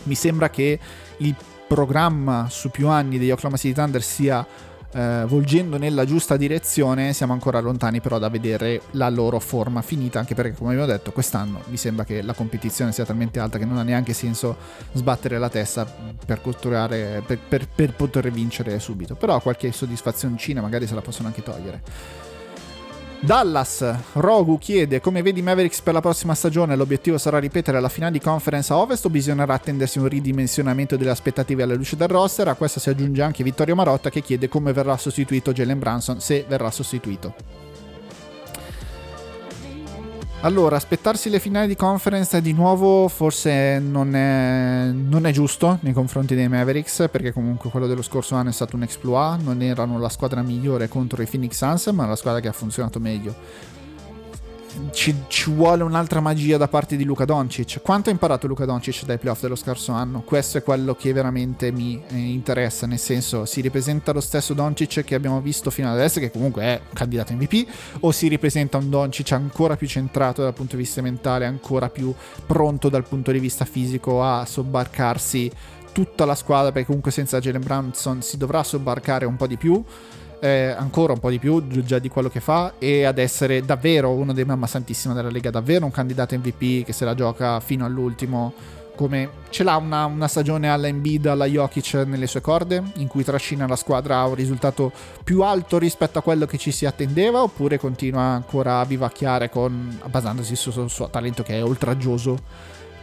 Mi sembra che il programma su più anni degli Oklahoma City Thunder sia eh, volgendo nella giusta direzione, siamo ancora lontani però da vedere la loro forma finita, anche perché come abbiamo detto quest'anno mi sembra che la competizione sia talmente alta che non ha neanche senso sbattere la testa per, per, per, per poter vincere subito, però qualche soddisfazioncina magari se la possono anche togliere. Dallas, Rogu chiede come vedi Mavericks per la prossima stagione, l'obiettivo sarà ripetere la finale di conference a Ovest o bisognerà attendersi un ridimensionamento delle aspettative alla luce del roster? A questo si aggiunge anche Vittorio Marotta che chiede come verrà sostituito Jalen Branson se verrà sostituito. Allora, aspettarsi le finali di conference di nuovo forse non è, non è, giusto nei confronti dei Mavericks, perché comunque quello dello scorso anno è stato un exploit, non erano la squadra migliore contro i Phoenix Suns, ma la squadra che ha funzionato meglio ci, ci, vuole un'altra magia da parte di Luca Doncic. Quanto ha imparato Luca Doncic dai playoff dello scorso anno? Questo è quello che veramente mi eh, interessa, nel senso si ripresenta lo stesso Doncic che abbiamo visto fino ad adesso, che comunque è candidato MVP, o si ripresenta un Doncic ancora più centrato dal punto di vista mentale, ancora più pronto dal punto di vista fisico a sobbarcarsi tutta la squadra, perché comunque senza Jalen Branson si dovrà sobbarcare un po' di più eh, ancora un po' di più già di quello che fa e ad essere davvero uno dei mamma santissima della Lega, davvero un candidato MVP che se la gioca fino all'ultimo come ce l'ha una, una stagione alla Embiid, alla Jokic nelle sue corde, in cui trascina la squadra a un risultato più alto rispetto a quello che ci si attendeva, oppure continua ancora a vivacchiare con, basandosi sul, sul suo talento che è oltraggioso,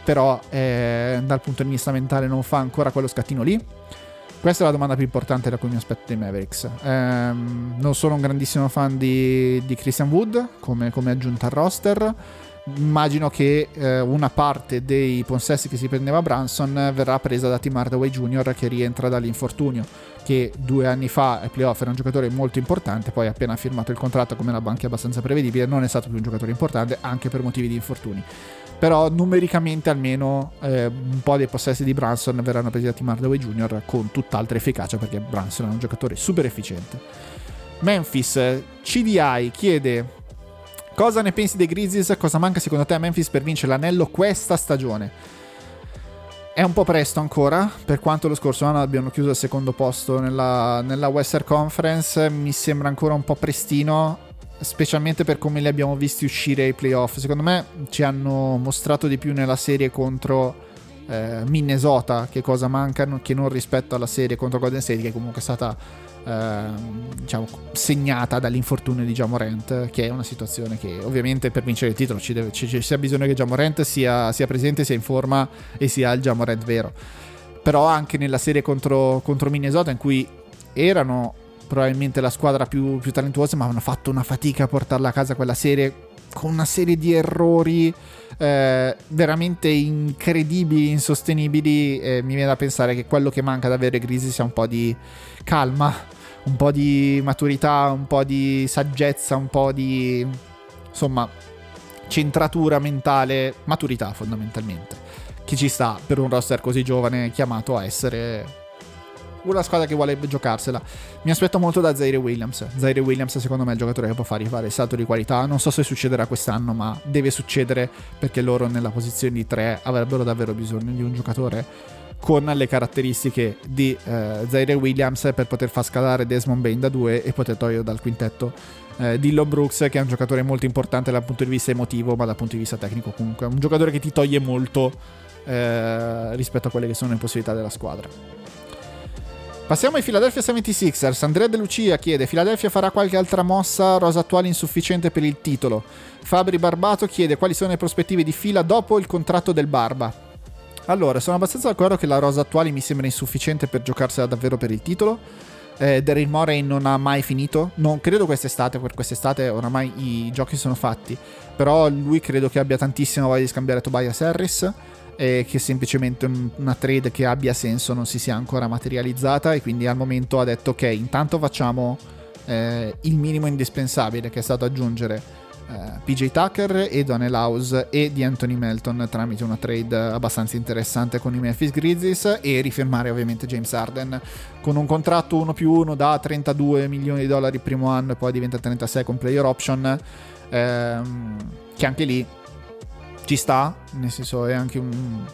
però eh, dal punto di vista mentale non fa ancora quello scattino lì. Questa è la domanda più importante da cui mi aspetto dei Mavericks. Ehm, non sono un grandissimo fan di, di Christian Wood come, come, aggiunta al roster. Immagino che eh, una parte dei possessi che si prendeva Branson verrà presa da Tim Hardaway Jr. che rientra dall'infortunio, che due anni fa ai playoff era un giocatore molto importante, poi appena firmato il contratto come la banca abbastanza prevedibile non è stato più un giocatore importante anche per motivi di infortuni però numericamente almeno eh, un po' dei possessi di Branson verranno presi da Tim Hardaway Jr. con tutt'altra efficacia perché Branson è un giocatore super efficiente. Memphis, CDI chiede cosa ne pensi dei Grizzlies, cosa manca secondo te a Memphis per vincere l'anello questa stagione? È un po' presto ancora, per quanto lo scorso anno abbiano chiuso al secondo posto nella, nella Western Conference, mi sembra ancora un po' prestino specialmente per come li abbiamo visti uscire ai playoff. Secondo me ci hanno mostrato di più nella serie contro eh, Minnesota che cosa mancano che non rispetto alla serie contro Golden State che comunque è stata eh, diciamo, segnata dall'infortunio di Jamorant che è una situazione che ovviamente per vincere il titolo ci, deve, ci, ci sia bisogno che Jamorant sia, sia presente, sia in forma e sia il Jamorant vero. Però anche nella serie contro, contro Minnesota in cui erano probabilmente la squadra più, più talentuosa, ma hanno fatto una fatica a portarla a casa quella serie con una serie di errori eh, veramente incredibili, insostenibili. Eh, mi viene da pensare che quello che manca da avere Grisi sia un po' di calma, un po' di maturità, un po' di saggezza, un po' di insomma centratura mentale, maturità fondamentalmente. Chi ci sta per un roster così giovane chiamato a essere una squadra che vuole giocarsela. Mi aspetto molto da Zaire Williams. Zaire Williams, secondo me, è il giocatore che può fare il salto di qualità. Non so se succederà quest'anno, ma deve succedere perché loro, nella posizione di 3, avrebbero davvero bisogno di un giocatore con le caratteristiche di uh, Zaire Williams per poter far scalare Desmond Bain da 2 e poter togliere dal quintetto uh, Dillon Brooks, che è un giocatore molto importante dal punto di vista emotivo, ma dal punto di vista tecnico comunque. Un giocatore che ti toglie molto uh, rispetto a quelle che sono le possibilità della squadra. Passiamo ai Philadelphia 76ers. Andrea De Lucia chiede: Philadelphia farà qualche altra mossa rosa attuale insufficiente per il titolo. Fabri Barbato chiede quali sono le prospettive di fila dopo il contratto del Barba. Allora, sono abbastanza d'accordo che la rosa attuale mi sembra insufficiente per giocarsela davvero per il titolo. Eh, Daryl Morey non ha mai finito. Non credo quest'estate, per quest'estate oramai i giochi sono fatti. Però lui credo che abbia tantissima voglia di scambiare Tobias Harris e che semplicemente una trade che abbia senso non si sia ancora materializzata e quindi al momento ha detto ok intanto facciamo eh, il minimo indispensabile che è stato aggiungere eh, PJ Tucker e Donnell House e di Anthony Melton tramite una trade abbastanza interessante con i Memphis Grizzlies e rifirmare ovviamente James Harden. Con un contratto 1 più 1 da 32 milioni di dollari il primo anno e poi diventa 36 con player option ehm, che anche lì ci sta, nel senso è anche un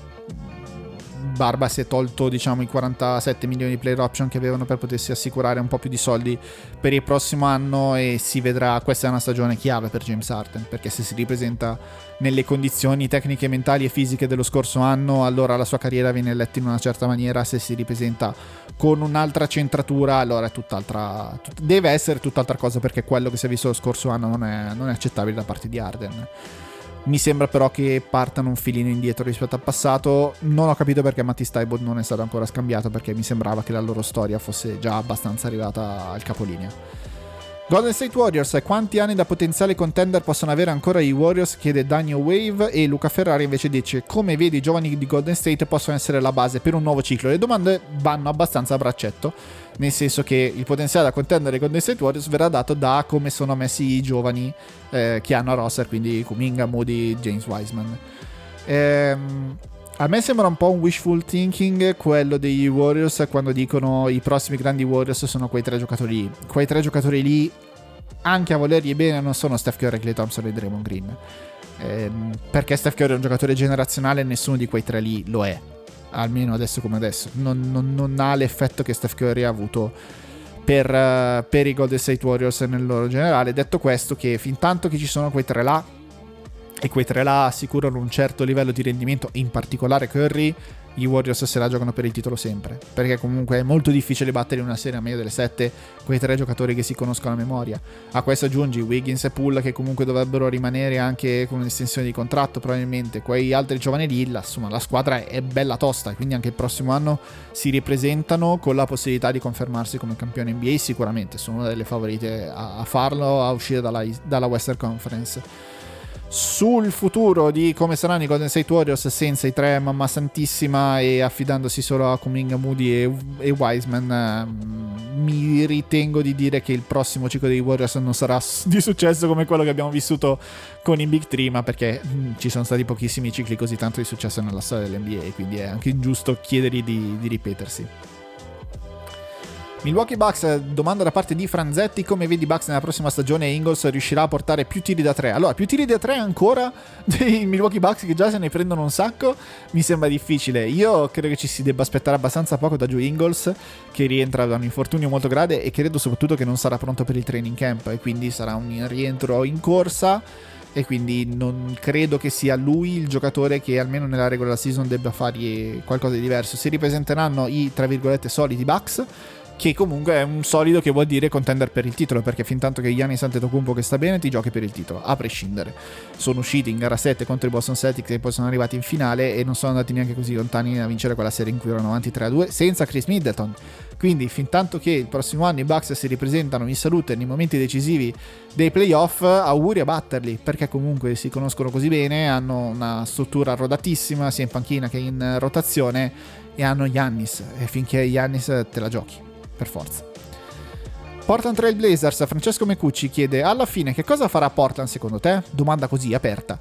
Barba si è tolto diciamo i 47 milioni di player option che avevano per potersi assicurare un po' più di soldi per il prossimo anno e si vedrà, questa è una stagione chiave per James Harden perché se si ripresenta nelle condizioni tecniche, mentali e fisiche dello scorso anno allora la sua carriera viene letta in una certa maniera, se si ripresenta con un'altra centratura allora è tutt'altra, tut- deve essere tutt'altra cosa perché quello che si è visto lo scorso anno non è, non è accettabile da parte di Harden. Mi sembra però che partano un filino indietro rispetto al passato. Non ho capito perché Matty Stybot non è stato ancora scambiato, perché mi sembrava che la loro storia fosse già abbastanza arrivata al capolinea. Golden State Warriors, quanti anni da potenziale contender possono avere ancora i Warriors? chiede Daniel Wave e Luca Ferrari invece dice come vedi i giovani di Golden State possono essere la base per un nuovo ciclo. Le domande vanno abbastanza a braccetto, nel senso che il potenziale da contender dei Golden State Warriors verrà dato da come sono messi i giovani eh, che hanno a roster, quindi Kuminga, Moody, James Wiseman. Ehm, a me sembra un po' un wishful thinking quello degli Warriors quando dicono i prossimi grandi Warriors sono quei tre giocatori lì. Quei tre giocatori lì, anche a volergli bene, non sono Steph Curry, Clay Thompson e Draymond Green. Ehm, perché Steph Curry è un giocatore generazionale e nessuno di quei tre lì lo è. Almeno adesso come adesso. Non, non, non ha l'effetto che Steph Curry ha avuto per, uh, per i Golden State Warriors nel loro generale. Detto questo, che fin tanto che ci sono quei tre là, e quei tre là assicurano un certo livello di rendimento, in particolare Curry, i Warriors se la giocano per il titolo sempre. Perché comunque è molto difficile battere in una serie a meglio delle 7 quei tre giocatori che si conoscono a memoria. A questo aggiungi Wiggins e Poole che comunque dovrebbero rimanere anche con un'estensione di contratto probabilmente. Quei altri giovani lì, insomma, la squadra è bella tosta, quindi anche il prossimo anno si ripresentano con la possibilità di confermarsi come campione NBA sicuramente. Sono una delle favorite a, a farlo, a uscire dalla, dalla Western Conference sul futuro di come saranno i Golden State Warriors senza i tre mamma santissima e affidandosi solo a Kuminga, Moody e, e Wiseman eh, mi ritengo di dire che il prossimo ciclo dei Warriors non sarà di successo come quello che abbiamo vissuto con i Big 3 ma perché mh, ci sono stati pochissimi cicli così tanto di successo nella storia dell'NBA quindi è anche giusto chiedergli di, di ripetersi Milwaukee Bucks, domanda da parte di Franzetti, come vedi Bucks nella prossima stagione Ingles riuscirà a portare più tiri da 3? Allora, più tiri da 3 ancora dei Milwaukee Bucks che già se ne prendono un sacco, mi sembra difficile. Io credo che ci si debba aspettare abbastanza poco da Joe Ingles, che rientra da un infortunio molto grave e credo soprattutto che non sarà pronto per il training camp e quindi sarà un rientro in corsa e quindi non credo che sia lui il giocatore che almeno nella regular season debba fare qualcosa di diverso. Si ripresenteranno i, tra virgolette, soliti Bucks che comunque è un solido che vuol dire contender per il titolo, perché fin tanto che Giannis Antetokounmpo che sta bene ti giochi per il titolo, a prescindere. Sono usciti in gara 7 contro i Boston Celtics e poi sono arrivati in finale e non sono andati neanche così lontani a vincere quella serie in cui erano avanti 3-2 senza Chris Middleton. Quindi fin tanto che il prossimo anno i Bucks si ripresentano in salute nei momenti decisivi dei playoff, auguri a batterli, perché comunque si conoscono così bene, hanno una struttura rodatissima sia in panchina che in rotazione e hanno Giannis e finché Giannis te la giochi per forza. Portland Trail Blazers, Francesco Mecucci chiede alla fine che cosa farà Portland secondo te? Domanda così aperta.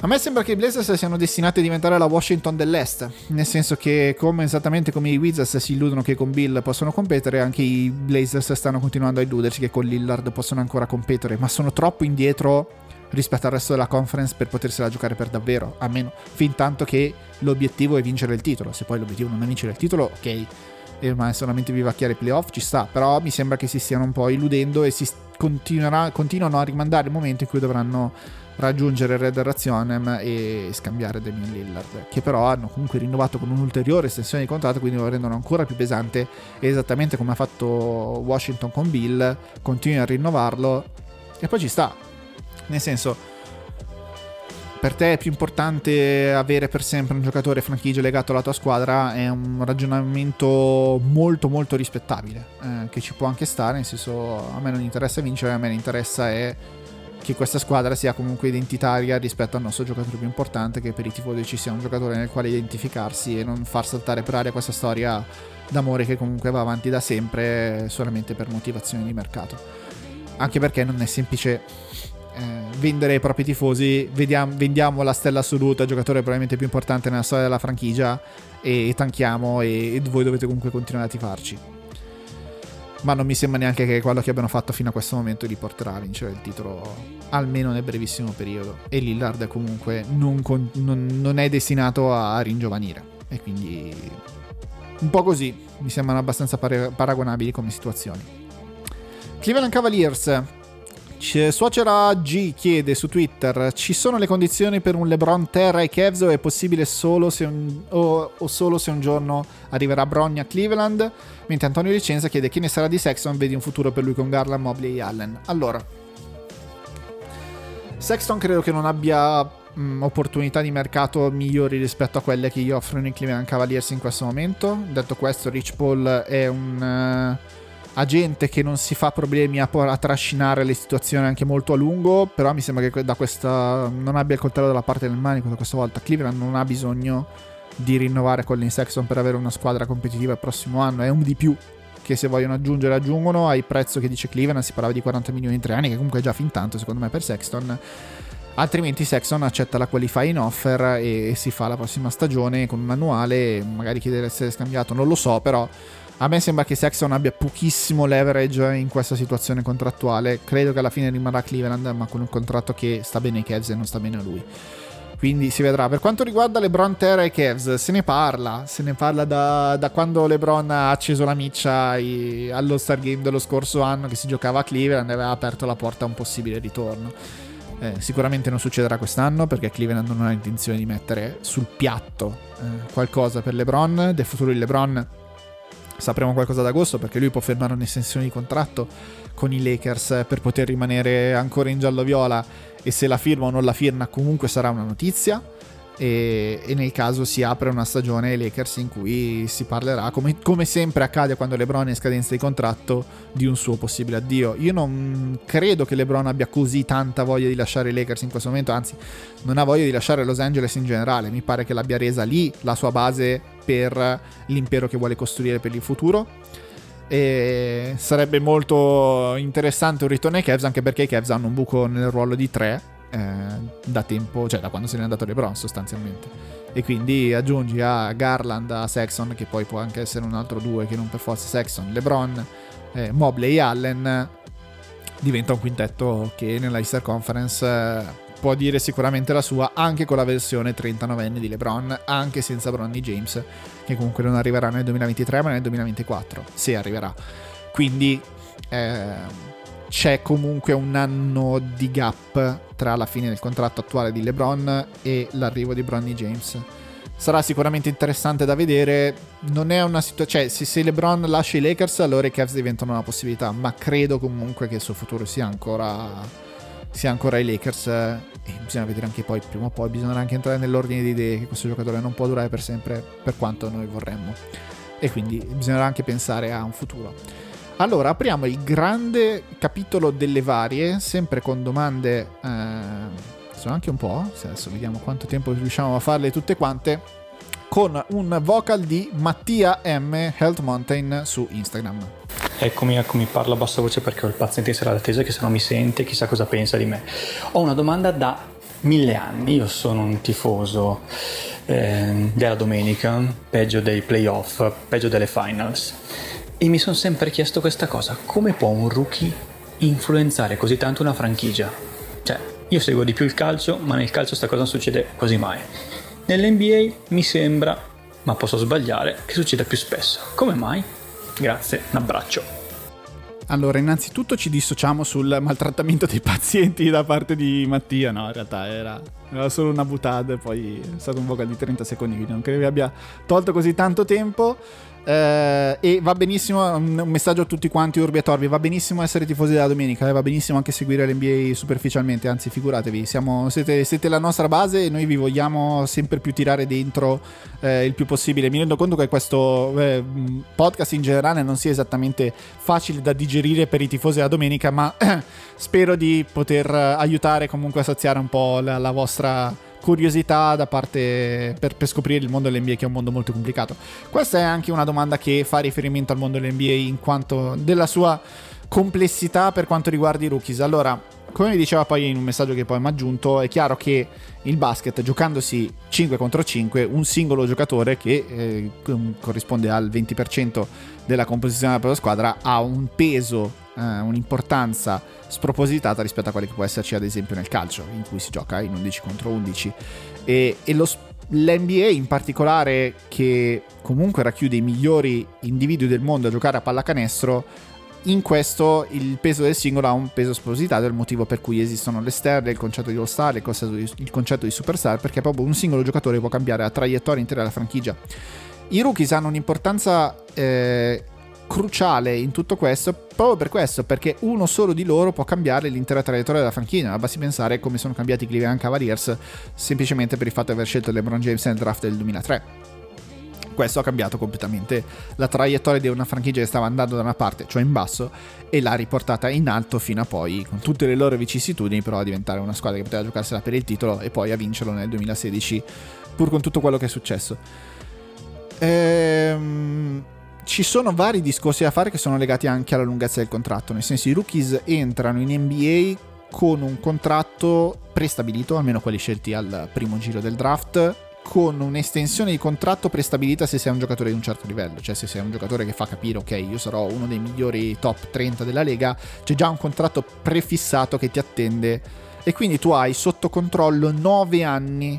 A me sembra che i Blazers siano destinati a diventare la Washington dell'Est, nel senso che come esattamente come i Wizards si illudono che con Bill possono competere, anche i Blazers stanno continuando a illudersi che con Lillard possono ancora competere, ma sono troppo indietro rispetto al resto della conference per potersela giocare per davvero, a meno fin tanto che l'obiettivo è vincere il titolo. Se poi l'obiettivo non è vincere il titolo, ok, e ormai solamente vivacchiare i playoff ci sta, però mi sembra che si stiano un po' illudendo e si continuano a rimandare il momento in cui dovranno raggiungere Red Razionem e scambiare Damian Lillard, che però hanno comunque rinnovato con un'ulteriore estensione di contratto, quindi lo rendono ancora più pesante, esattamente come ha fatto Washington con Bill, continui a rinnovarlo e poi ci sta. Nel senso, per te è più importante avere per sempre un giocatore franchigia legato alla tua squadra è un ragionamento molto molto rispettabile eh, che ci può anche stare nel senso a me non interessa vincere a me interessa è che questa squadra sia comunque identitaria rispetto al nostro giocatore più importante che per i tifosi ci sia un giocatore nel quale identificarsi e non far saltare per aria questa storia d'amore che comunque va avanti da sempre solamente per motivazioni di mercato. Anche perché non è semplice vendere ai propri tifosi, vediamo, vendiamo la stella assoluta, il giocatore probabilmente più importante nella storia della franchigia e, e tanchiamo e, e voi dovete comunque continuare a tifarci. Ma non mi sembra neanche che quello che abbiano fatto fino a questo momento li porterà a vincere il titolo almeno nel brevissimo periodo. E Lillard comunque non, con, non, non è destinato a ringiovanire. E quindi un po' così mi sembrano abbastanza par- paragonabili come situazioni. Cleveland Cavaliers c- Suocera G chiede su Twitter: Ci sono le condizioni per un LeBron Terra ai Cavs o è possibile solo se un, o, o solo se un giorno arriverà Brogna a Cleveland? Mentre Antonio Licenza chiede: Chi ne sarà di Sexton? Vedi un futuro per lui con Garland, Mobley e Allen. Allora, Sexton credo che non abbia mh, opportunità di mercato migliori rispetto a quelle che gli offrono i Cleveland Cavaliers in questo momento. Detto questo, Rich Paul è un. Uh, agente che non si fa problemi a, a, trascinare le situazioni anche molto a lungo, però mi sembra che da questa non abbia il coltello dalla parte del manico da questa volta. Cleveland non ha bisogno di rinnovare Colin Sexton per avere una squadra competitiva il prossimo anno, è un di più che se vogliono aggiungere aggiungono al prezzo che dice Cleveland, si parlava di 40 milioni in tre anni, che comunque è già fin tanto secondo me per Sexton. Altrimenti Sexton accetta la qualify in offer e, e si fa la prossima stagione con un annuale, magari chiede di essere scambiato, non lo so, però a me sembra che Sexton abbia pochissimo leverage in questa situazione contrattuale. Credo che alla fine rimarrà Cleveland, ma con un contratto che sta bene ai Cavs e non sta bene a lui. Quindi si vedrà. Per quanto riguarda LeBron Terra e Cavs, se ne parla. Se ne parla da, da quando LeBron ha acceso la miccia i, allo Star Game dello scorso anno che si giocava a Cleveland e aveva aperto la porta a un possibile ritorno. Eh, sicuramente non succederà quest'anno perché Cleveland non ha intenzione di mettere sul piatto eh, qualcosa per LeBron. Del futuro di LeBron sapremo qualcosa ad agosto perché lui può fermare un'estensione di contratto con i Lakers per poter rimanere ancora in giallo-viola. E se la firma o non la firma comunque sarà una notizia. E, e nel caso si apre una stagione ai Lakers in cui si parlerà come, come sempre accade quando LeBron è in scadenza di contratto di un suo possibile addio. Io non credo che LeBron abbia così tanta voglia di lasciare i Lakers in questo momento anzi non ha voglia di lasciare Los Angeles in generale. Mi pare che l'abbia resa lì la sua base per l'impero che vuole costruire per il futuro. E sarebbe molto interessante un ritorno ai Cavs, anche perché i Cavs hanno un buco nel ruolo di 3 eh, da tempo, cioè da quando se n'è andato LeBron sostanzialmente. E quindi aggiungi a Garland, a Sexton, che poi può anche essere un altro 2 che non per forza Sexton, LeBron, eh, Mobley Allen, diventa un quintetto che nella Easter Conference eh, può dire sicuramente la sua anche con la versione 39enne di LeBron, anche senza Bronny James, che comunque non arriverà nel 2023 ma nel 2024, se arriverà. Quindi eh, c'è comunque un anno di gap tra la fine del contratto attuale di LeBron e l'arrivo di Bronny James. Sarà sicuramente interessante da vedere. Non è una situazione. Cioè, se, LeBron lascia i Lakers, allora i Cavs diventano una possibilità. Ma credo comunque che il suo futuro sia ancora sia ancora ai Lakers eh, e bisogna vedere anche poi prima o poi bisognerà anche entrare nell'ordine di idee che questo giocatore non può durare per sempre per quanto noi vorremmo. E quindi bisognerà anche pensare a un futuro. Allora apriamo il grande capitolo delle varie sempre con domande eh, sono anche un po' adesso vediamo quanto tempo riusciamo a farle tutte quante con un vocal di Mattia M. Health Mountain su Instagram Eccomi, eccomi, parlo a bassa voce perché ho il paziente in sala d'attesa che se non mi sente chissà cosa pensa di me. Ho una domanda da mille anni, io sono un tifoso eh, della domenica, peggio dei playoff, peggio delle finals. E mi sono sempre chiesto questa cosa, come può un rookie influenzare così tanto una franchigia? Cioè, io seguo di più il calcio, ma nel calcio sta cosa non succede quasi mai. Nell'NBA mi sembra, ma posso sbagliare, che succeda più spesso. Come mai? Grazie, un abbraccio. Allora, innanzitutto ci dissociamo sul maltrattamento dei pazienti da parte di Mattia. No, in realtà era, era solo una butade, poi è stato un vocal di 30 secondi, quindi non credo vi abbia tolto così tanto tempo. Eh, e va benissimo, un messaggio a tutti quanti Urbi e Torbi, va benissimo essere tifosi della domenica, eh, va benissimo anche seguire l'NBA superficialmente, anzi figuratevi, siamo, siete, siete, la nostra base e noi vi vogliamo sempre più tirare dentro eh, il più possibile. Mi rendo conto che questo eh, podcast in generale non sia esattamente facile da digerire per i tifosi della domenica, ma spero di poter aiutare comunque a saziare un po' la, la vostra curiosità da parte per, per, scoprire il mondo dell'NBA che è un mondo molto complicato. Questa è anche una domanda che fa riferimento al mondo dell'NBA in quanto della sua complessità per quanto riguarda i rookies. Allora, come mi diceva poi in un messaggio che poi mi ha aggiunto, è chiaro che il basket, giocandosi 5 contro 5, un singolo giocatore che eh, corrisponde al 20% della composizione della propria squadra ha un peso, eh, un'importanza spropositata rispetto a quelli che può esserci ad esempio nel calcio, in cui si gioca in 11 contro 11. E, e lo, l'NBA in particolare, che comunque racchiude i migliori individui del mondo a giocare a pallacanestro, in questo il peso del singolo ha un peso spropositato, è il motivo per cui esistono le stelle, il concetto di all-star, il concetto di, il concetto di superstar, perché proprio un singolo giocatore può cambiare la traiettoria intera della franchigia. I rookies hanno un'importanza eh, cruciale in tutto questo proprio per questo, perché uno solo di loro può cambiare l'intera traiettoria della franchigia. Basti pensare come sono cambiati i Cleveland Cavaliers semplicemente per il fatto di aver scelto LeBron James nel draft del 2003 questo ha cambiato completamente la traiettoria di una franchigia che stava andando da una parte, cioè in basso, e l'ha riportata in alto fino a poi, con tutte le loro vicissitudini, però a diventare una squadra che poteva giocarsela per il titolo e poi a vincerlo nel 2016, pur con tutto quello che è successo. Ehm ci sono vari discorsi da fare che sono legati anche alla lunghezza del contratto, nel senso i rookies entrano in NBA con un contratto prestabilito, almeno quelli scelti al primo giro del draft, con un'estensione di contratto prestabilita se sei un giocatore di un certo livello, cioè se sei un giocatore che fa capire ok, io sarò uno dei migliori top 30 della lega, c'è già un contratto prefissato che ti attende. E quindi tu hai sotto controllo 9 anni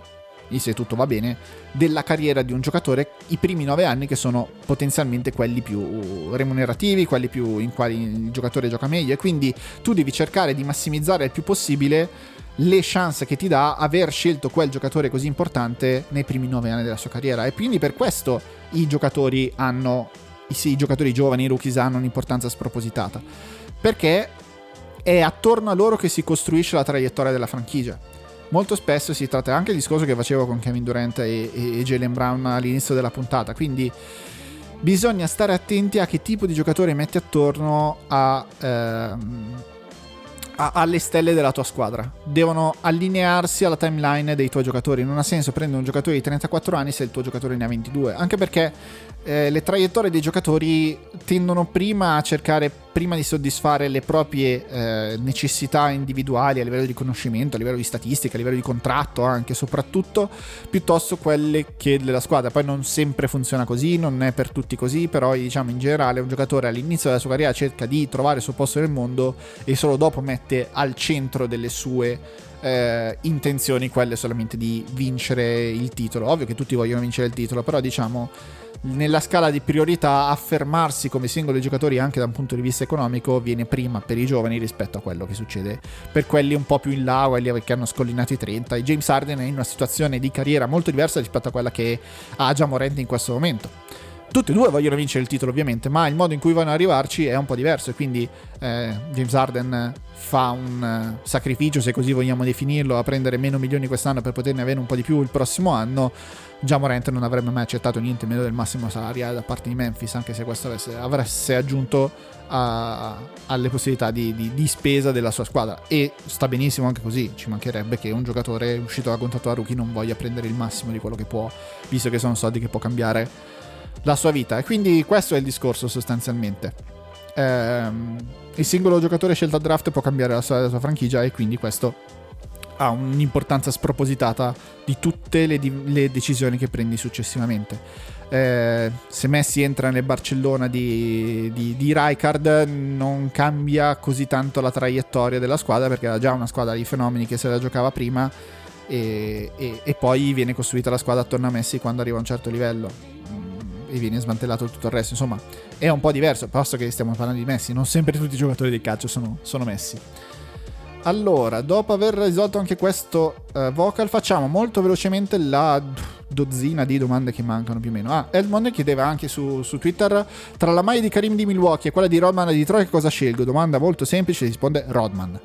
se tutto va bene, della carriera di un giocatore i primi 9 anni che sono potenzialmente quelli più remunerativi, quelli più in quali il giocatore gioca meglio. E quindi tu devi cercare di massimizzare il più possibile le chance che ti dà aver scelto quel giocatore così importante nei primi 9 anni della sua carriera e quindi per questo i giocatori hanno i, i giocatori giovani, i rookies hanno un'importanza spropositata perché è attorno a loro che si costruisce la traiettoria della franchigia molto spesso si tratta anche del discorso che facevo con Kevin Durant e, e, e Jalen Brown all'inizio della puntata. Quindi bisogna stare attenti a che tipo di giocatore metti attorno a, ehm, a, alle stelle della tua squadra. Devono allinearsi alla timeline dei tuoi giocatori. Non ha senso prendere un giocatore di 34 anni se il tuo giocatore ne ha 22. Anche perché eh, le traiettorie dei giocatori tendono prima a cercare, prima di soddisfare le proprie eh, necessità individuali a livello di conoscimento, a livello di statistica, a livello di contratto anche soprattutto, piuttosto quelle che della squadra. Poi non sempre funziona così, non è per tutti così, però diciamo in generale un giocatore all'inizio della sua carriera cerca di trovare il suo posto nel mondo e solo dopo mette al centro delle sue eh, intenzioni quelle solamente di vincere il titolo. Ovvio che tutti vogliono vincere il titolo, però diciamo nella scala di priorità affermarsi come singoli giocatori anche da un punto di vista economico viene prima per i giovani rispetto a quello che succede per quelli un po' più in là, quelli che hanno scollinato i 30. E James Harden è in una situazione di carriera molto diversa rispetto a quella che ha già Morente in questo momento. Tutti e due vogliono vincere il titolo ovviamente, ma il modo in cui vogliono arrivarci è un po' diverso e quindi eh, James Harden fa un uh, sacrificio, se così vogliamo definirlo, a prendere meno milioni quest'anno per poterne avere un po' di più il prossimo anno già Morant non avrebbe mai accettato niente meno del massimo salariale da parte di Memphis, anche se questo avesse, avesse aggiunto a, alle possibilità di, di, di, spesa della sua squadra. E sta benissimo anche così, ci mancherebbe che un giocatore uscito da contratto a rookie non voglia prendere il massimo di quello che può, visto che sono soldi che può cambiare la sua vita. E quindi questo è il discorso sostanzialmente. Ehm, il singolo giocatore scelto a draft può cambiare la sua, la sua franchigia e quindi questo ha un'importanza spropositata di tutte le, di- le decisioni che prendi successivamente. Eh, se Messi entra nel Barcellona di, di, di Rijkaard non cambia così tanto la traiettoria della squadra perché era già una squadra di fenomeni che se la giocava prima e, e, e poi viene costruita la squadra attorno a Messi quando arriva a un certo livello e viene smantellato tutto il resto insomma è un po' diverso posto che stiamo parlando di Messi non sempre tutti i giocatori del calcio sono, sono Messi allora, dopo aver risolto anche questo uh, vocal, facciamo molto velocemente la dozzina di domande che mancano più o meno. Ah, Edmond chiedeva anche su, su Twitter: tra la maglia di Karim di Milwaukee e quella di Rodman di Detroit, cosa scelgo? Domanda molto semplice, risponde Rodman.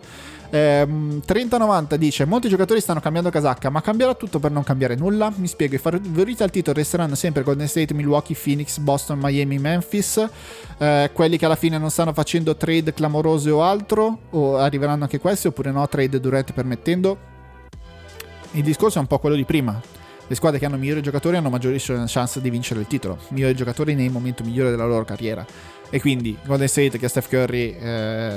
Ehm, 3090 dice: Molti giocatori stanno cambiando casacca, ma cambierà tutto per non cambiare nulla? Mi spiego: i favoriti al titolo resteranno sempre Golden State, Milwaukee, Phoenix, Boston, Miami, Memphis. Eh, quelli che alla fine non stanno facendo trade clamorose o altro, o arriveranno anche questi, oppure no, trade Durant permettendo. Il discorso è un po' quello di prima. Le squadre che hanno migliori giocatori hanno maggiori chance di vincere il titolo, migliori giocatori nei momenti migliori della loro carriera. E quindi Golden State che ha Steph Curry, eh,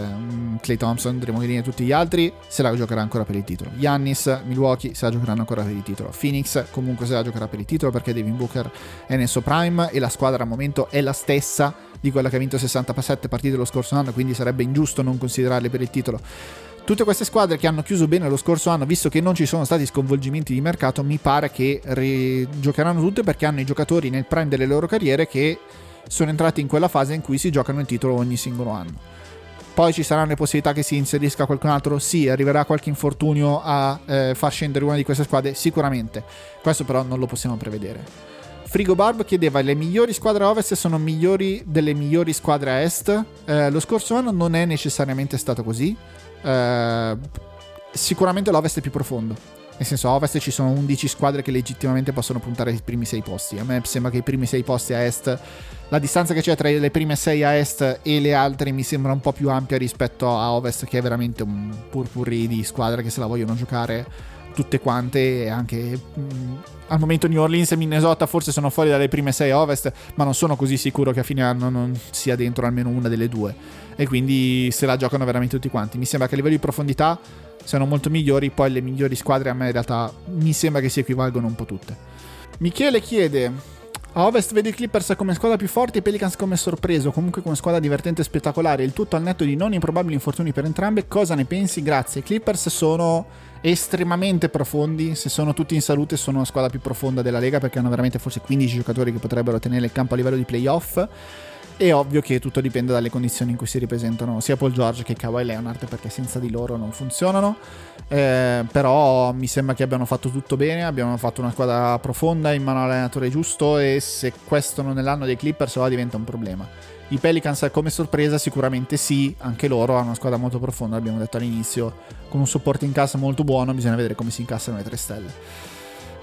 Clay Thompson, Draymond Green e tutti gli altri se la giocherà ancora per il titolo. Giannis, Milwaukee se la giocheranno ancora per il titolo. Phoenix comunque se la giocherà per il titolo perché Devin Booker è nel suo prime e la squadra al momento è la stessa di quella che ha vinto 67 partite lo scorso anno, quindi sarebbe ingiusto non considerarle per il titolo. Tutte queste squadre che hanno chiuso bene lo scorso anno, visto che non ci sono stati sconvolgimenti di mercato, mi pare che giocheranno tutte perché hanno i giocatori nel prime delle loro carriere che sono entrati in quella fase in cui si giocano il titolo ogni singolo anno. Poi ci saranno le possibilità che si inserisca qualcun altro? Sì, arriverà qualche infortunio a eh, far scendere una di queste squadre? Sicuramente. Questo però non lo possiamo prevedere. Frigo Barb chiedeva: le migliori squadre a ovest sono migliori delle migliori squadre a est? Eh, lo scorso anno non è necessariamente stato così. Eh, sicuramente l'ovest è più profondo. Nel senso, a ovest ci sono 11 squadre che legittimamente possono puntare ai primi 6 posti. A me sembra che i primi 6 posti a est la distanza che c'è tra le prime 6 a est e le altre mi sembra un po' più ampia rispetto a ovest, che è veramente un purpurri di squadre che se la vogliono giocare tutte quante e anche mh, mm, al momento New Orleans e Minnesota forse sono fuori dalle prime 6 a ovest, ma non sono così sicuro che a fine anno non sia dentro almeno una delle due. E quindi se la giocano veramente tutti quanti. Mi sembra che a livello di profondità siano molto migliori, poi le migliori squadre a me in realtà mi sembra che si equivalgono un po' tutte. Michele chiede a ovest vedi i Clippers come squadra più forte e i Pelicans come sorpreso, comunque come squadra divertente e spettacolare, il tutto al netto di non improbabili infortuni per entrambe. Cosa ne pensi? Grazie. I Clippers sono estremamente profondi, se sono tutti in salute sono la squadra più profonda della Lega perché hanno veramente forse 15 giocatori che potrebbero tenere il campo a livello di playoff. È ovvio che tutto dipende dalle condizioni in cui si ripresentano sia Paul George che Kawhi Leonard perché senza di loro non funzionano. Eh, però mi sembra che abbiano fatto tutto bene, abbiamo fatto una squadra profonda in mano all'allenatore giusto e se questo non è l'anno dei Clippers ora diventa un problema. I Pelicans come sorpresa sicuramente sì, anche loro hanno una squadra molto profonda, l'abbiamo detto all'inizio, con un supporto in cassa molto buono, bisogna vedere come si incassano le tre stelle.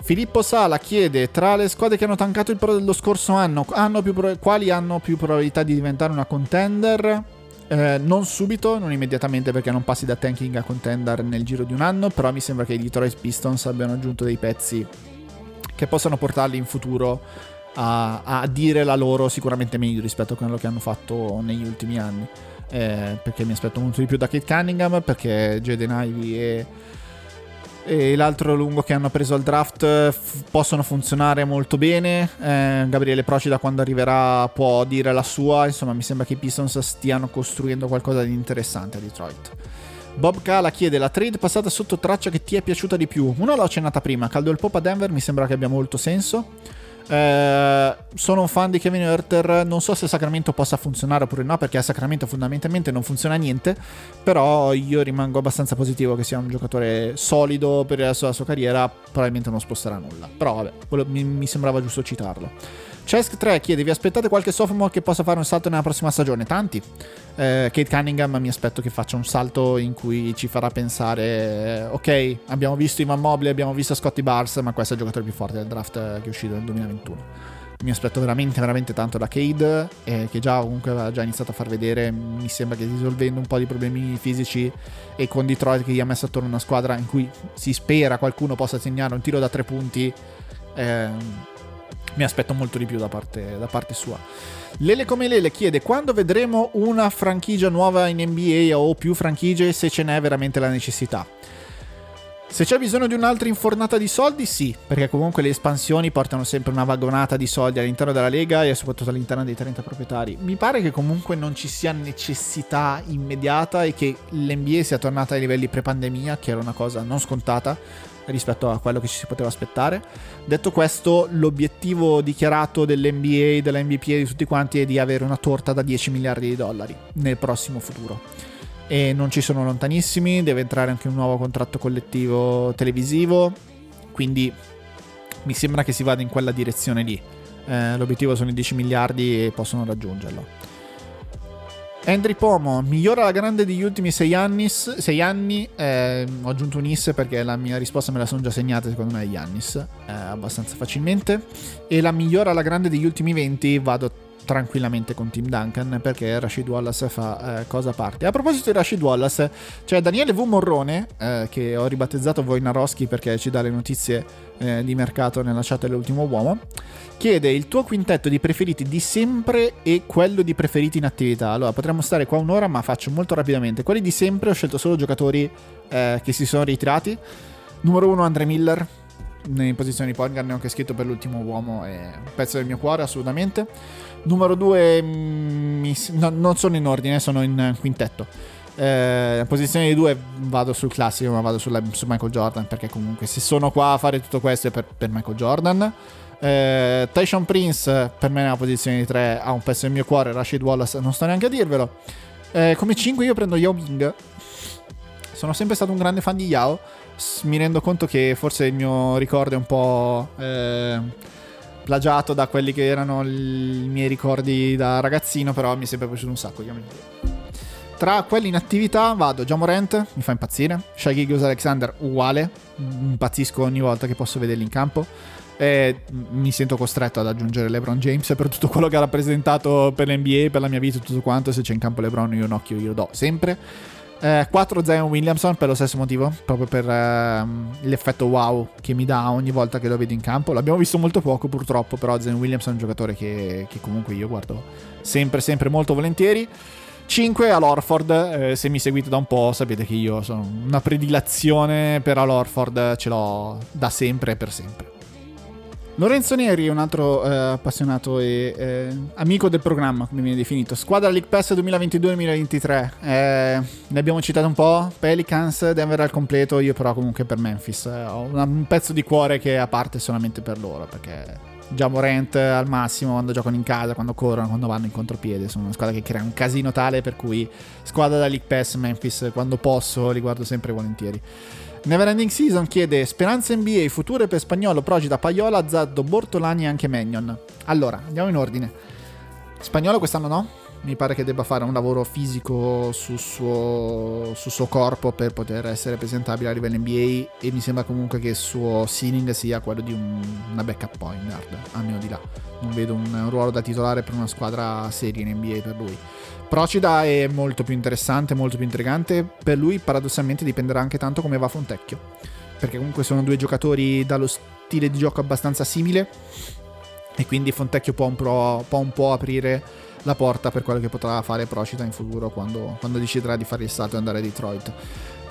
Filippo Sala chiede: Tra le squadre che hanno tancato il pro dello scorso anno, hanno pro- quali hanno più probabilità di diventare una contender? Eh, non subito, non immediatamente perché non passi da tanking a contender nel giro di un anno, però mi sembra che i Detroit Pistons abbiano aggiunto dei pezzi che possano portarli in futuro a, a dire la loro sicuramente meglio rispetto a quello che hanno fatto negli ultimi anni. Eh, perché mi aspetto molto di più da Kate Cunningham, perché Jaden Ivey e e l'altro lungo che hanno preso al draft f- possono funzionare molto bene. Eh, Gabriele Procida quando arriverà può dire la sua, insomma mi sembra che i Pistons stiano costruendo qualcosa di interessante a Detroit. Bob Kala chiede la trade passata sotto traccia che ti è piaciuta di più. Una l'ho accennata prima, Caldo il Pop a Denver mi sembra che abbia molto senso. Eh, sono un fan di Kevin Herter. Non so se Sacramento possa funzionare oppure no, perché a Sacramento fondamentalmente non funziona niente. Però io rimango abbastanza positivo che sia un giocatore solido per il resto della sua carriera. Probabilmente non sposterà nulla. Però vabbè, mi, mi sembrava giusto citarlo. Cesk 3 chiede: Vi aspettate qualche sophomore che possa fare un salto nella prossima stagione? Tanti. Eh, Kate Cunningham mi aspetto che faccia un salto in cui ci farà pensare: eh, Ok, abbiamo visto Ivan Mobley, abbiamo visto Scotty Bars, ma questo è il giocatore più forte del draft che è uscito nel 2021 mi aspetto veramente veramente tanto da Cade eh, che già comunque aveva già iniziato a far vedere mi sembra che risolvendo un po' di problemi fisici e con Detroit che gli ha messo attorno una squadra in cui si spera qualcuno possa segnare un tiro da tre punti eh, mi aspetto molto di più da parte, da parte sua. Lele come Lele chiede quando vedremo una franchigia nuova in NBA o più franchigie se ce n'è veramente la necessità. Se c'è bisogno di un'altra infornata di soldi, sì, perché comunque le espansioni portano sempre una vagonata di soldi all'interno della Lega e soprattutto all'interno dei 30 proprietari. Mi pare che comunque non ci sia necessità immediata e che l'NBA sia tornata ai livelli pre-pandemia, che era una cosa non scontata rispetto a quello che ci si poteva aspettare. Detto questo, l'obiettivo dichiarato dell'NBA, della NBPA di tutti quanti è di avere una torta da 10 miliardi di dollari nel prossimo futuro. E non ci sono lontanissimi, deve entrare anche un nuovo contratto collettivo televisivo, quindi mi sembra che si vada in quella direzione lì. Eh, l'obiettivo sono i 10 miliardi e possono raggiungerlo. Andrew Pomo migliora la grande degli ultimi 6 anni. Sei anni eh, ho aggiunto un is perché la mia risposta me la sono già segnata, secondo me, Yannis, eh, abbastanza facilmente. E la migliora alla grande degli ultimi 20 vado tranquillamente con Tim Duncan perché Rashid Wallace fa eh, cosa a parte. A proposito di Rashid Wallace, c'è Daniele V. Morrone, eh, che ho ribattezzato Wojnarowski perché ci dà le notizie eh, di mercato nella chat dell'ultimo uomo, chiede il tuo quintetto di preferiti di sempre e quello di preferiti in attività. Allora, potremmo stare qua un'ora, ma faccio molto rapidamente. Quelli di sempre ho scelto solo giocatori eh, che si sono ritirati. Numero 1 Andre Miller, in posizione di point guard, ne ho anche scritto per l'ultimo uomo, è un pezzo del mio cuore assolutamente. Numero 2, no, non sono in ordine, sono in quintetto. Eh, posizione di 2 vado sul classico, ma vado sulla, su Michael Jordan, perché comunque se sono qua a fare tutto questo è per, per Michael Jordan. Eh, Tyson Prince per me nella posizione di 3 ha un pezzo del mio cuore, Rashid Wallace non sto neanche a dirvelo. Eh, come 5 io prendo Yao Ming. Sono sempre stato un grande fan di Yao mi rendo conto che forse il mio ricordo è un po' eh, plagiato da quelli che erano i miei ricordi da ragazzino, però mi è sempre piaciuto un sacco. Tra quelli in attività vado Jamorant, mi fa impazzire, Shai Gilgeous Alexander uguale, impazzisco ogni volta che posso vederli in campo. E mi sento costretto ad aggiungere LeBron James per tutto quello che ha rappresentato per l'NBA, per la mia vita e tutto quanto. Se c'è in campo LeBron, io un occhio glielo do sempre. Eh, 4 Zion Williamson per lo stesso motivo, proprio per eh, l'effetto wow che mi dà ogni volta che lo vedo in campo. L'abbiamo visto molto poco purtroppo, però Zion Williamson è un giocatore che, che comunque io guardo sempre, sempre molto volentieri. 5 all'Orford, eh, se mi seguite da un po' sapete che io sono una predilazione per all'Orford, ce l'ho da sempre e per sempre. Lorenzo Neri è un altro eh, appassionato e eh, amico del programma, come viene definito. Squadra League Pass 2022-2023. Eh, ne abbiamo citato un po'. Pelicans, Denver al completo. Io, però, comunque per Memphis eh, ho un pezzo di cuore che è a parte solamente per loro. Perché già Morant al massimo quando giocano in casa, quando corrono, quando vanno in contropiede. Sono una squadra che crea un casino tale per cui squadra da League Pass Memphis, quando posso, li guardo sempre volentieri. Neverending Season chiede speranze NBA future per Spagnolo, Progida, Paiola, Zaddo, Bortolani e anche Magnon. Allora, andiamo in ordine. Spagnolo quest'anno no, mi pare che debba fare un lavoro fisico sul suo, sul suo, corpo per poter essere presentabile a livello NBA e mi sembra comunque che il suo ceiling sia quello di un, una backup point guard, almeno di là. Non vedo un, ruolo da titolare per una squadra seria in NBA per lui. Procida è molto più interessante, molto più intrigante. Per lui, paradossalmente, dipenderà anche tanto come va Fontecchio. Perché comunque sono due giocatori dallo stile di gioco abbastanza simile. E quindi Fontecchio può un, pro, può un po' aprire la porta per quello che potrà fare Procida in futuro quando, quando deciderà di fare il salto e andare a Detroit.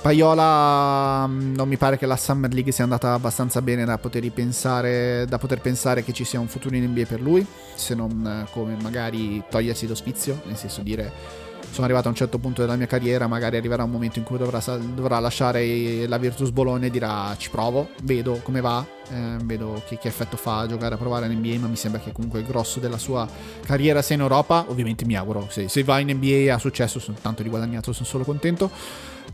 Paiola mm, non mi pare che la Summer League sia andata abbastanza bene da poter, ripensare, da poter pensare che ci sia un futuro in NBA per lui, se non eh, come magari togliersi l'ospizio, nel senso dire sono arrivato a un certo punto della mia carriera, magari arriverà un momento in cui dovrà, dovrà lasciare la Virtus Bologna e dirà ci provo, vedo come va, eh, vedo che, che, effetto fa giocare a provare in NBA, ma mi sembra che comunque il grosso della sua carriera sia in Europa, ovviamente mi auguro, se, se va in NBA ha successo, sono tanto di guadagnato, sono solo contento.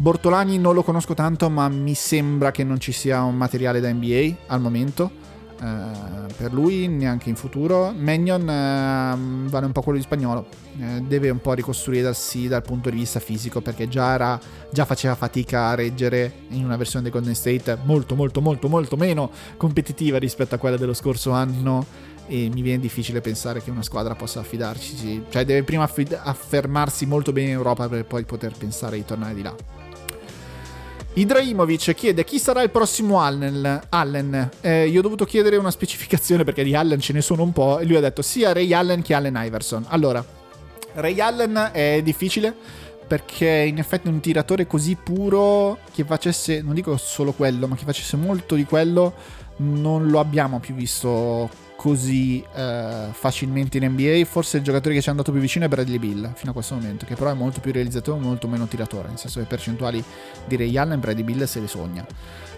Bortolani non lo conosco tanto, ma mi sembra che non ci sia un materiale da NBA al momento. Uh, per lui neanche in futuro. Magnon uh, vale un po' quello di spagnolo, uh, deve un po' ricostruirsi dal punto di vista fisico perché già, era, già faceva fatica a reggere in una versione di Golden State molto molto molto molto meno competitiva rispetto a quella dello scorso anno e mi viene difficile pensare che una squadra possa affidarci, cioè deve prima affermarsi molto bene in Europa per poi poter pensare di tornare di là. Idraimovic chiede chi sarà il prossimo Allen. Allen. Eh, io ho dovuto chiedere una specificazione perché di Allen ce ne sono un po' e lui ha detto sia Ray Allen che Allen Iverson. Allora, Ray Allen è difficile perché in effetti un tiratore così puro che facesse, non dico solo quello, ma che facesse molto di quello non lo abbiamo più visto così eh, facilmente in NBA. Forse il giocatore che ci è andato più vicino è Bradley Bill fino a questo momento, che però è molto più realizzatore, molto meno tiratore. Nel senso che percentuali di Ray Allen, Bradley Bill se le sogna.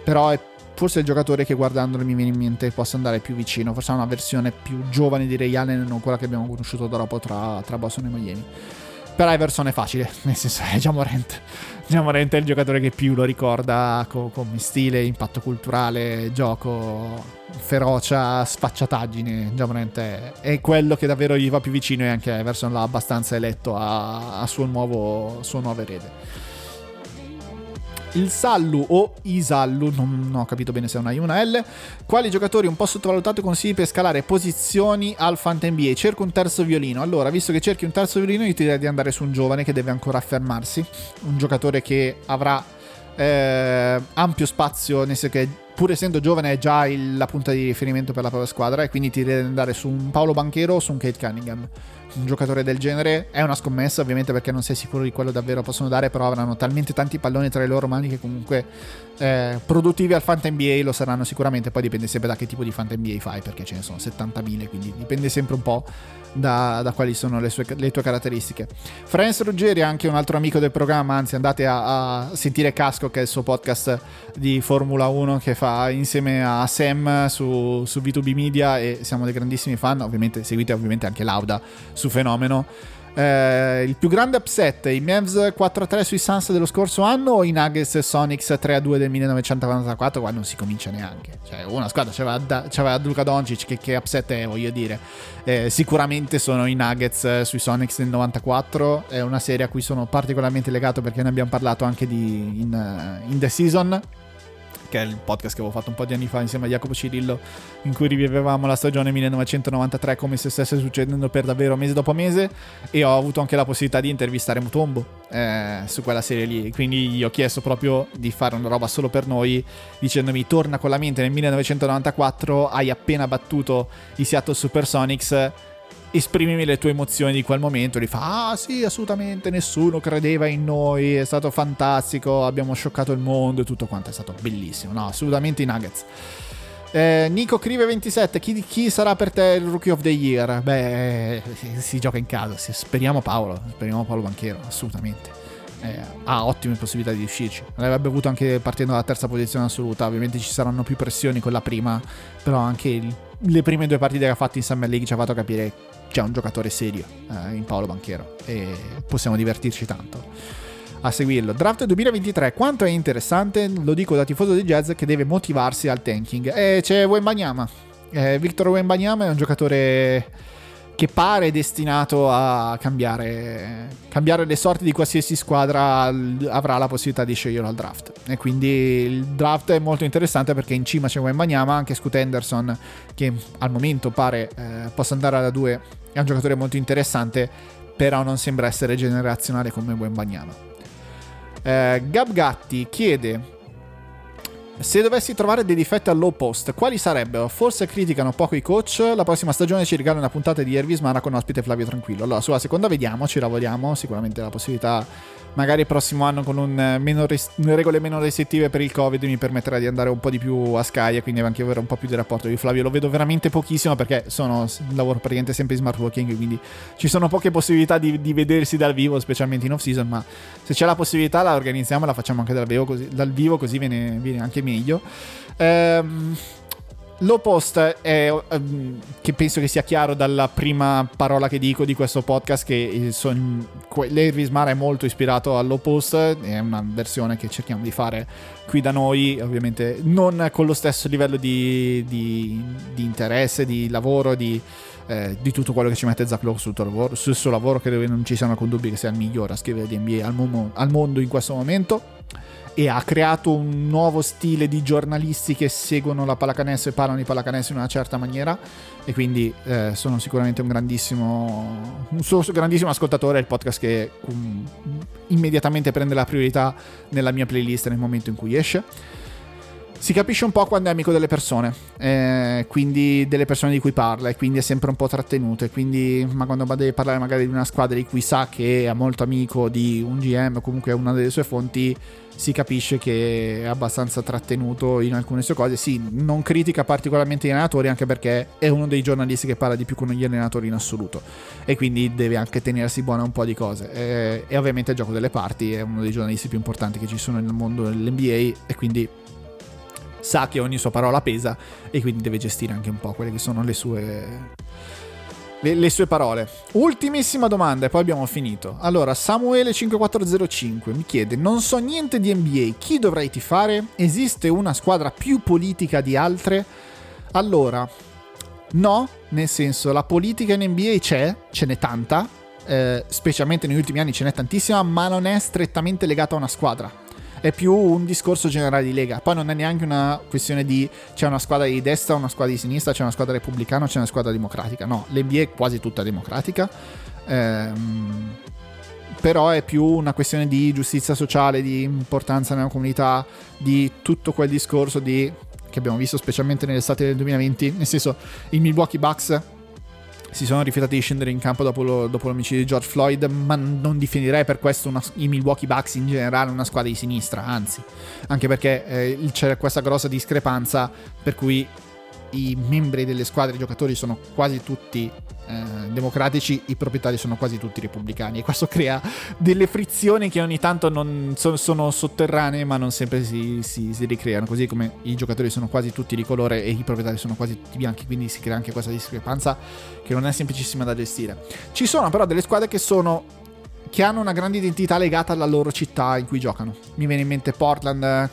Però è forse il giocatore che guardandolo mi viene in mente possa andare più vicino. Forse ha una versione più giovane di Ray Allen, non quella che abbiamo conosciuto dopo tra, tra Boston e Miami. Per Iverson è facile, nel senso è già Morente. Già Morente è il giocatore che più lo ricorda come stile, impatto culturale, gioco, ferocia, sfacciataggine. Morente è, quello che davvero gli va più vicino e anche Iverson l'ha abbastanza eletto a, a suo, nuovo, suo nuovo erede. il Sallu o Isallu, non, non ho capito bene se è una I o una L. Quali giocatori un po' sottovalutati consigli per scalare posizioni al Fanta NBA? Cerco un terzo violino. Allora, visto che cerchi un terzo violino, io ti direi di andare su un giovane che deve ancora affermarsi. Un giocatore che avrà eh, ampio spazio, nel senso che pur essendo giovane è già il- la punta di riferimento per la propria squadra e quindi ti di andare su un Paolo Banchero o su un Kate Cunningham. Un giocatore del genere è una scommessa ovviamente perché non sei sicuro di quello davvero possono dare, però avranno talmente tanti palloni tra le loro mani che comunque eh, produttivi al Fanta NBA lo saranno sicuramente, poi dipende sempre da che tipo di Fanta NBA fai perché ce ne sono 70.000, quindi dipende sempre un po' da, da quali sono le, sue- le tue caratteristiche. Franz Ruggeri è anche un altro amico del programma, anzi andate a, a sentire Casco che è il suo podcast di Formula 1 che fa insieme a Sam su, su B2B Media e siamo dei grandissimi fan, ovviamente seguite ovviamente anche Lauda su Fenomeno. Eh, il più grande upset, i Mavs 4-3 sui Suns dello scorso anno o i Nuggets e Sonics 3-2 del 1994? Qua non si comincia neanche. Cioè, una squadra c'aveva, da- c'aveva Luka Doncic, che, che upset è, voglio dire. Eh, sicuramente sono i Nuggets eh, sui Sonics del 94. È una serie a cui sono particolarmente legato perché ne abbiamo parlato anche di, in, eh, in The Season che è il podcast che avevo fatto un po' di anni fa insieme a Jacopo Cirillo, in cui rivivevamo la stagione 1993 come se stesse succedendo per davvero mese dopo mese. E ho avuto anche la possibilità di intervistare Mutombo eh, su quella serie lì. Quindi gli ho chiesto proprio di fare una roba solo per noi, dicendomi: torna con la mente nel 1994, hai appena battuto i Seattle Supersonics esprimimi le tue emozioni di quel momento. Li fa: Ah, sì, assolutamente. Nessuno credeva in noi. È stato fantastico. Abbiamo scioccato il mondo e tutto quanto. È stato bellissimo. No, assolutamente i Nuggets. Eh, Nico Crive 27 chi, chi sarà per te il rookie of the year? Beh, si, si gioca in casa. Speriamo Paolo. Speriamo Paolo Banchero. Assolutamente. Eh, ha ottime possibilità di riuscirci. L'avrebbe avuto anche partendo dalla terza posizione assoluta. Ovviamente ci saranno più pressioni con la prima, però anche il- le prime due partite che ha fatto in Summer League ci ha fatto capire che c'è un giocatore serio eh, in Paolo Banchero e possiamo divertirci tanto a seguirlo. Draft 2023, quanto è interessante, lo dico da tifoso di jazz che deve motivarsi al tanking. E c'è Wembanyama. Eh, Victor Wembanyama è un giocatore che pare destinato a cambiare, cambiare le sorti di qualsiasi squadra avrà la possibilità di scegliere al draft. E quindi il draft è molto interessante perché in cima c'è Wembanyama, anche Scoot Henderson che al momento pare eh, possa andare alla 2, è un giocatore molto interessante, però non sembra essere generazionale come Wembanyama. Eh, Gab Gatti chiede se dovessi trovare dei difetti al low post, quali sarebbero? Forse criticano poco i coach. La prossima stagione ci regala una puntata di Ervis Mara con ospite Flavio Tranquillo. Allora, sulla seconda vediamo, ci lavoriamo. Sicuramente la possibilità, magari il prossimo anno con un, eh, meno res- regole meno restrittive per il Covid, mi permetterà di andare un po' di più a Sky e quindi anche avere un po' più di rapporto di Flavio. Lo vedo veramente pochissimo perché sono, lavoro praticamente sempre in smart working, quindi ci sono poche possibilità di, di vedersi dal vivo, specialmente in off season. Ma se c'è la possibilità, la organizziamo e la facciamo anche dal vivo, così, dal vivo, così viene, viene anche meglio. Ehm, Low post è ehm, che penso che sia chiaro dalla prima parola che dico di questo podcast che son- que- l'Elvis Mara è molto ispirato al low post, è una versione che cerchiamo di fare qui da noi, ovviamente non con lo stesso livello di, di- di interesse, di lavoro, di, eh, di tutto quello che ci mette Zach Lowe sul, lavoro, sul suo lavoro, credo che non ci siano alcun dubbio che sia il migliore a scrivere di NBA al, mo- al mondo in questo momento e ha creato un nuovo stile di giornalisti che seguono la pallacanestro e parlano di pallacanestro in una certa maniera. E quindi eh, sono sicuramente un grandissimo un suo grandissimo ascoltatore il podcast che um, immediatamente prende la priorità nella mia playlist nel momento in cui esce si capisce un po' quando è amico delle persone, eh, quindi delle persone di cui parla, e quindi è sempre un po' trattenuto. E quindi, ma quando deve parlare magari di una squadra di cui sa che è molto amico di un GM o comunque è una delle sue fonti, si capisce che è abbastanza trattenuto in alcune sue cose. Sì, non critica particolarmente gli allenatori, anche perché è uno dei giornalisti che parla di più con gli allenatori in assoluto. E quindi deve anche tenersi buona un po' di cose. Eh, e ovviamente il gioco delle parti è uno dei giornalisti più importanti che ci sono nel mondo dell'NBA. E quindi sa che ogni sua parola pesa e quindi deve gestire anche un po' quelle che sono le sue le, le sue parole. Ultimissima domanda e poi abbiamo finito. Allora, Samuele5405 mi chiede: Non so niente di NBA, chi dovrei tifare? Esiste una squadra più politica di altre? Allora, no, nel senso, la politica in NBA c'è, ce n'è tanta, eh, specialmente negli ultimi anni ce n'è tantissima, ma non è strettamente legata a una squadra è più un discorso generale di Lega. Poi non è neanche una questione di c'è una squadra di destra, una squadra di sinistra, c'è una squadra repubblicana, c'è una squadra democratica. No, l'NBA è quasi tutta democratica. Ehm, però è più una questione di giustizia sociale, di importanza nella comunità, di tutto quel discorso di, che abbiamo visto specialmente nell'estate del 2020, nel senso i Milwaukee Bucks si sono rifiutati di scendere in campo dopo, lo, dopo l'omicidio di George Floyd, ma non definirei per questo una, i Milwaukee Bucks in generale una squadra di sinistra, anzi, anche perché eh, c'è questa grossa discrepanza per cui i membri delle squadre, i giocatori sono quasi tutti eh, democratici, i proprietari sono quasi tutti repubblicani e questo crea delle frizioni che ogni tanto non so, sono sotterranee ma non sempre si, si, si, ricreano, così come i giocatori sono quasi tutti di colore e i proprietari sono quasi tutti bianchi, quindi si crea anche questa discrepanza che non è semplicissima da gestire. Ci sono però delle squadre che sono che hanno una grande identità legata alla loro città in cui giocano. Mi viene in mente Portland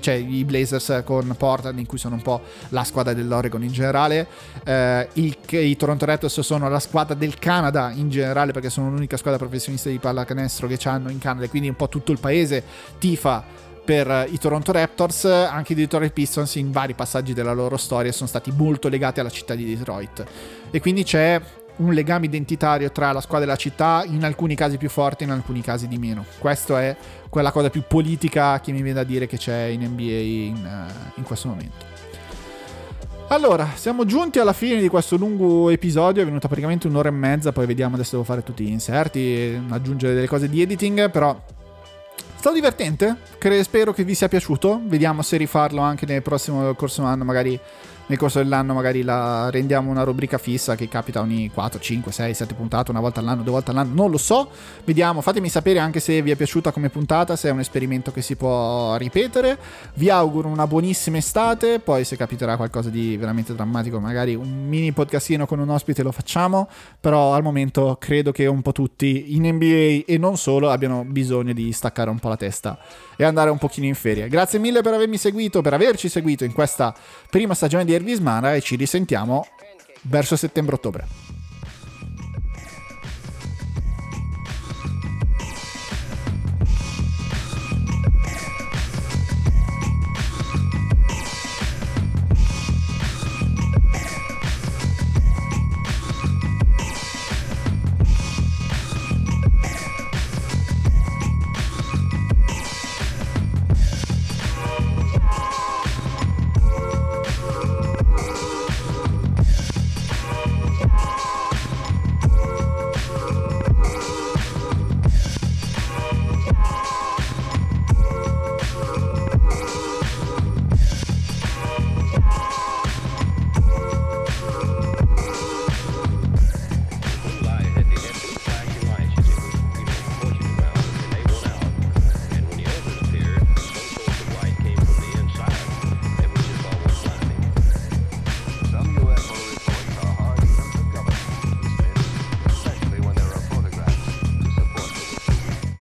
cioè i Blazers con Portland in cui sono un po' la squadra dell'Oregon in generale. Eh, il, i Toronto Raptors sono la squadra del Canada in generale perché sono l'unica squadra professionista di pallacanestro che hanno in Canada quindi un po' tutto il paese tifa per i Toronto Raptors, anche i Detroit Pistons in vari passaggi della loro storia sono stati molto legati alla città di Detroit. E quindi c'è un legame identitario tra la squadra e la città, in alcuni casi più forte, in alcuni casi di meno. Questa è quella cosa più politica che mi viene da dire che c'è in NBA in, uh, in questo momento. Allora, siamo giunti alla fine di questo lungo episodio, è venuta praticamente un'ora e mezza, poi vediamo adesso devo fare tutti gli inserti, aggiungere delle cose di editing, però è stato divertente, spero che vi sia piaciuto, vediamo se rifarlo anche nel prossimo corso anno, magari nel corso dell'anno magari la rendiamo una rubrica fissa che capita ogni 4, 5, 6, 7 puntate, una volta all'anno, due volte all'anno, non lo so. Vediamo, fatemi sapere anche se vi è piaciuta come puntata, se è un esperimento che si può ripetere. Vi auguro una buonissima estate, poi se capiterà qualcosa di veramente drammatico, magari un mini podcastino con un ospite lo facciamo, però al momento credo che un po' tutti in NBA e non solo abbiano bisogno di staccare un po' la testa e andare un pochino in ferie. Grazie mille per avermi seguito, per averci seguito in questa prima stagione di Ervismana e ci risentiamo verso settembre-ottobre.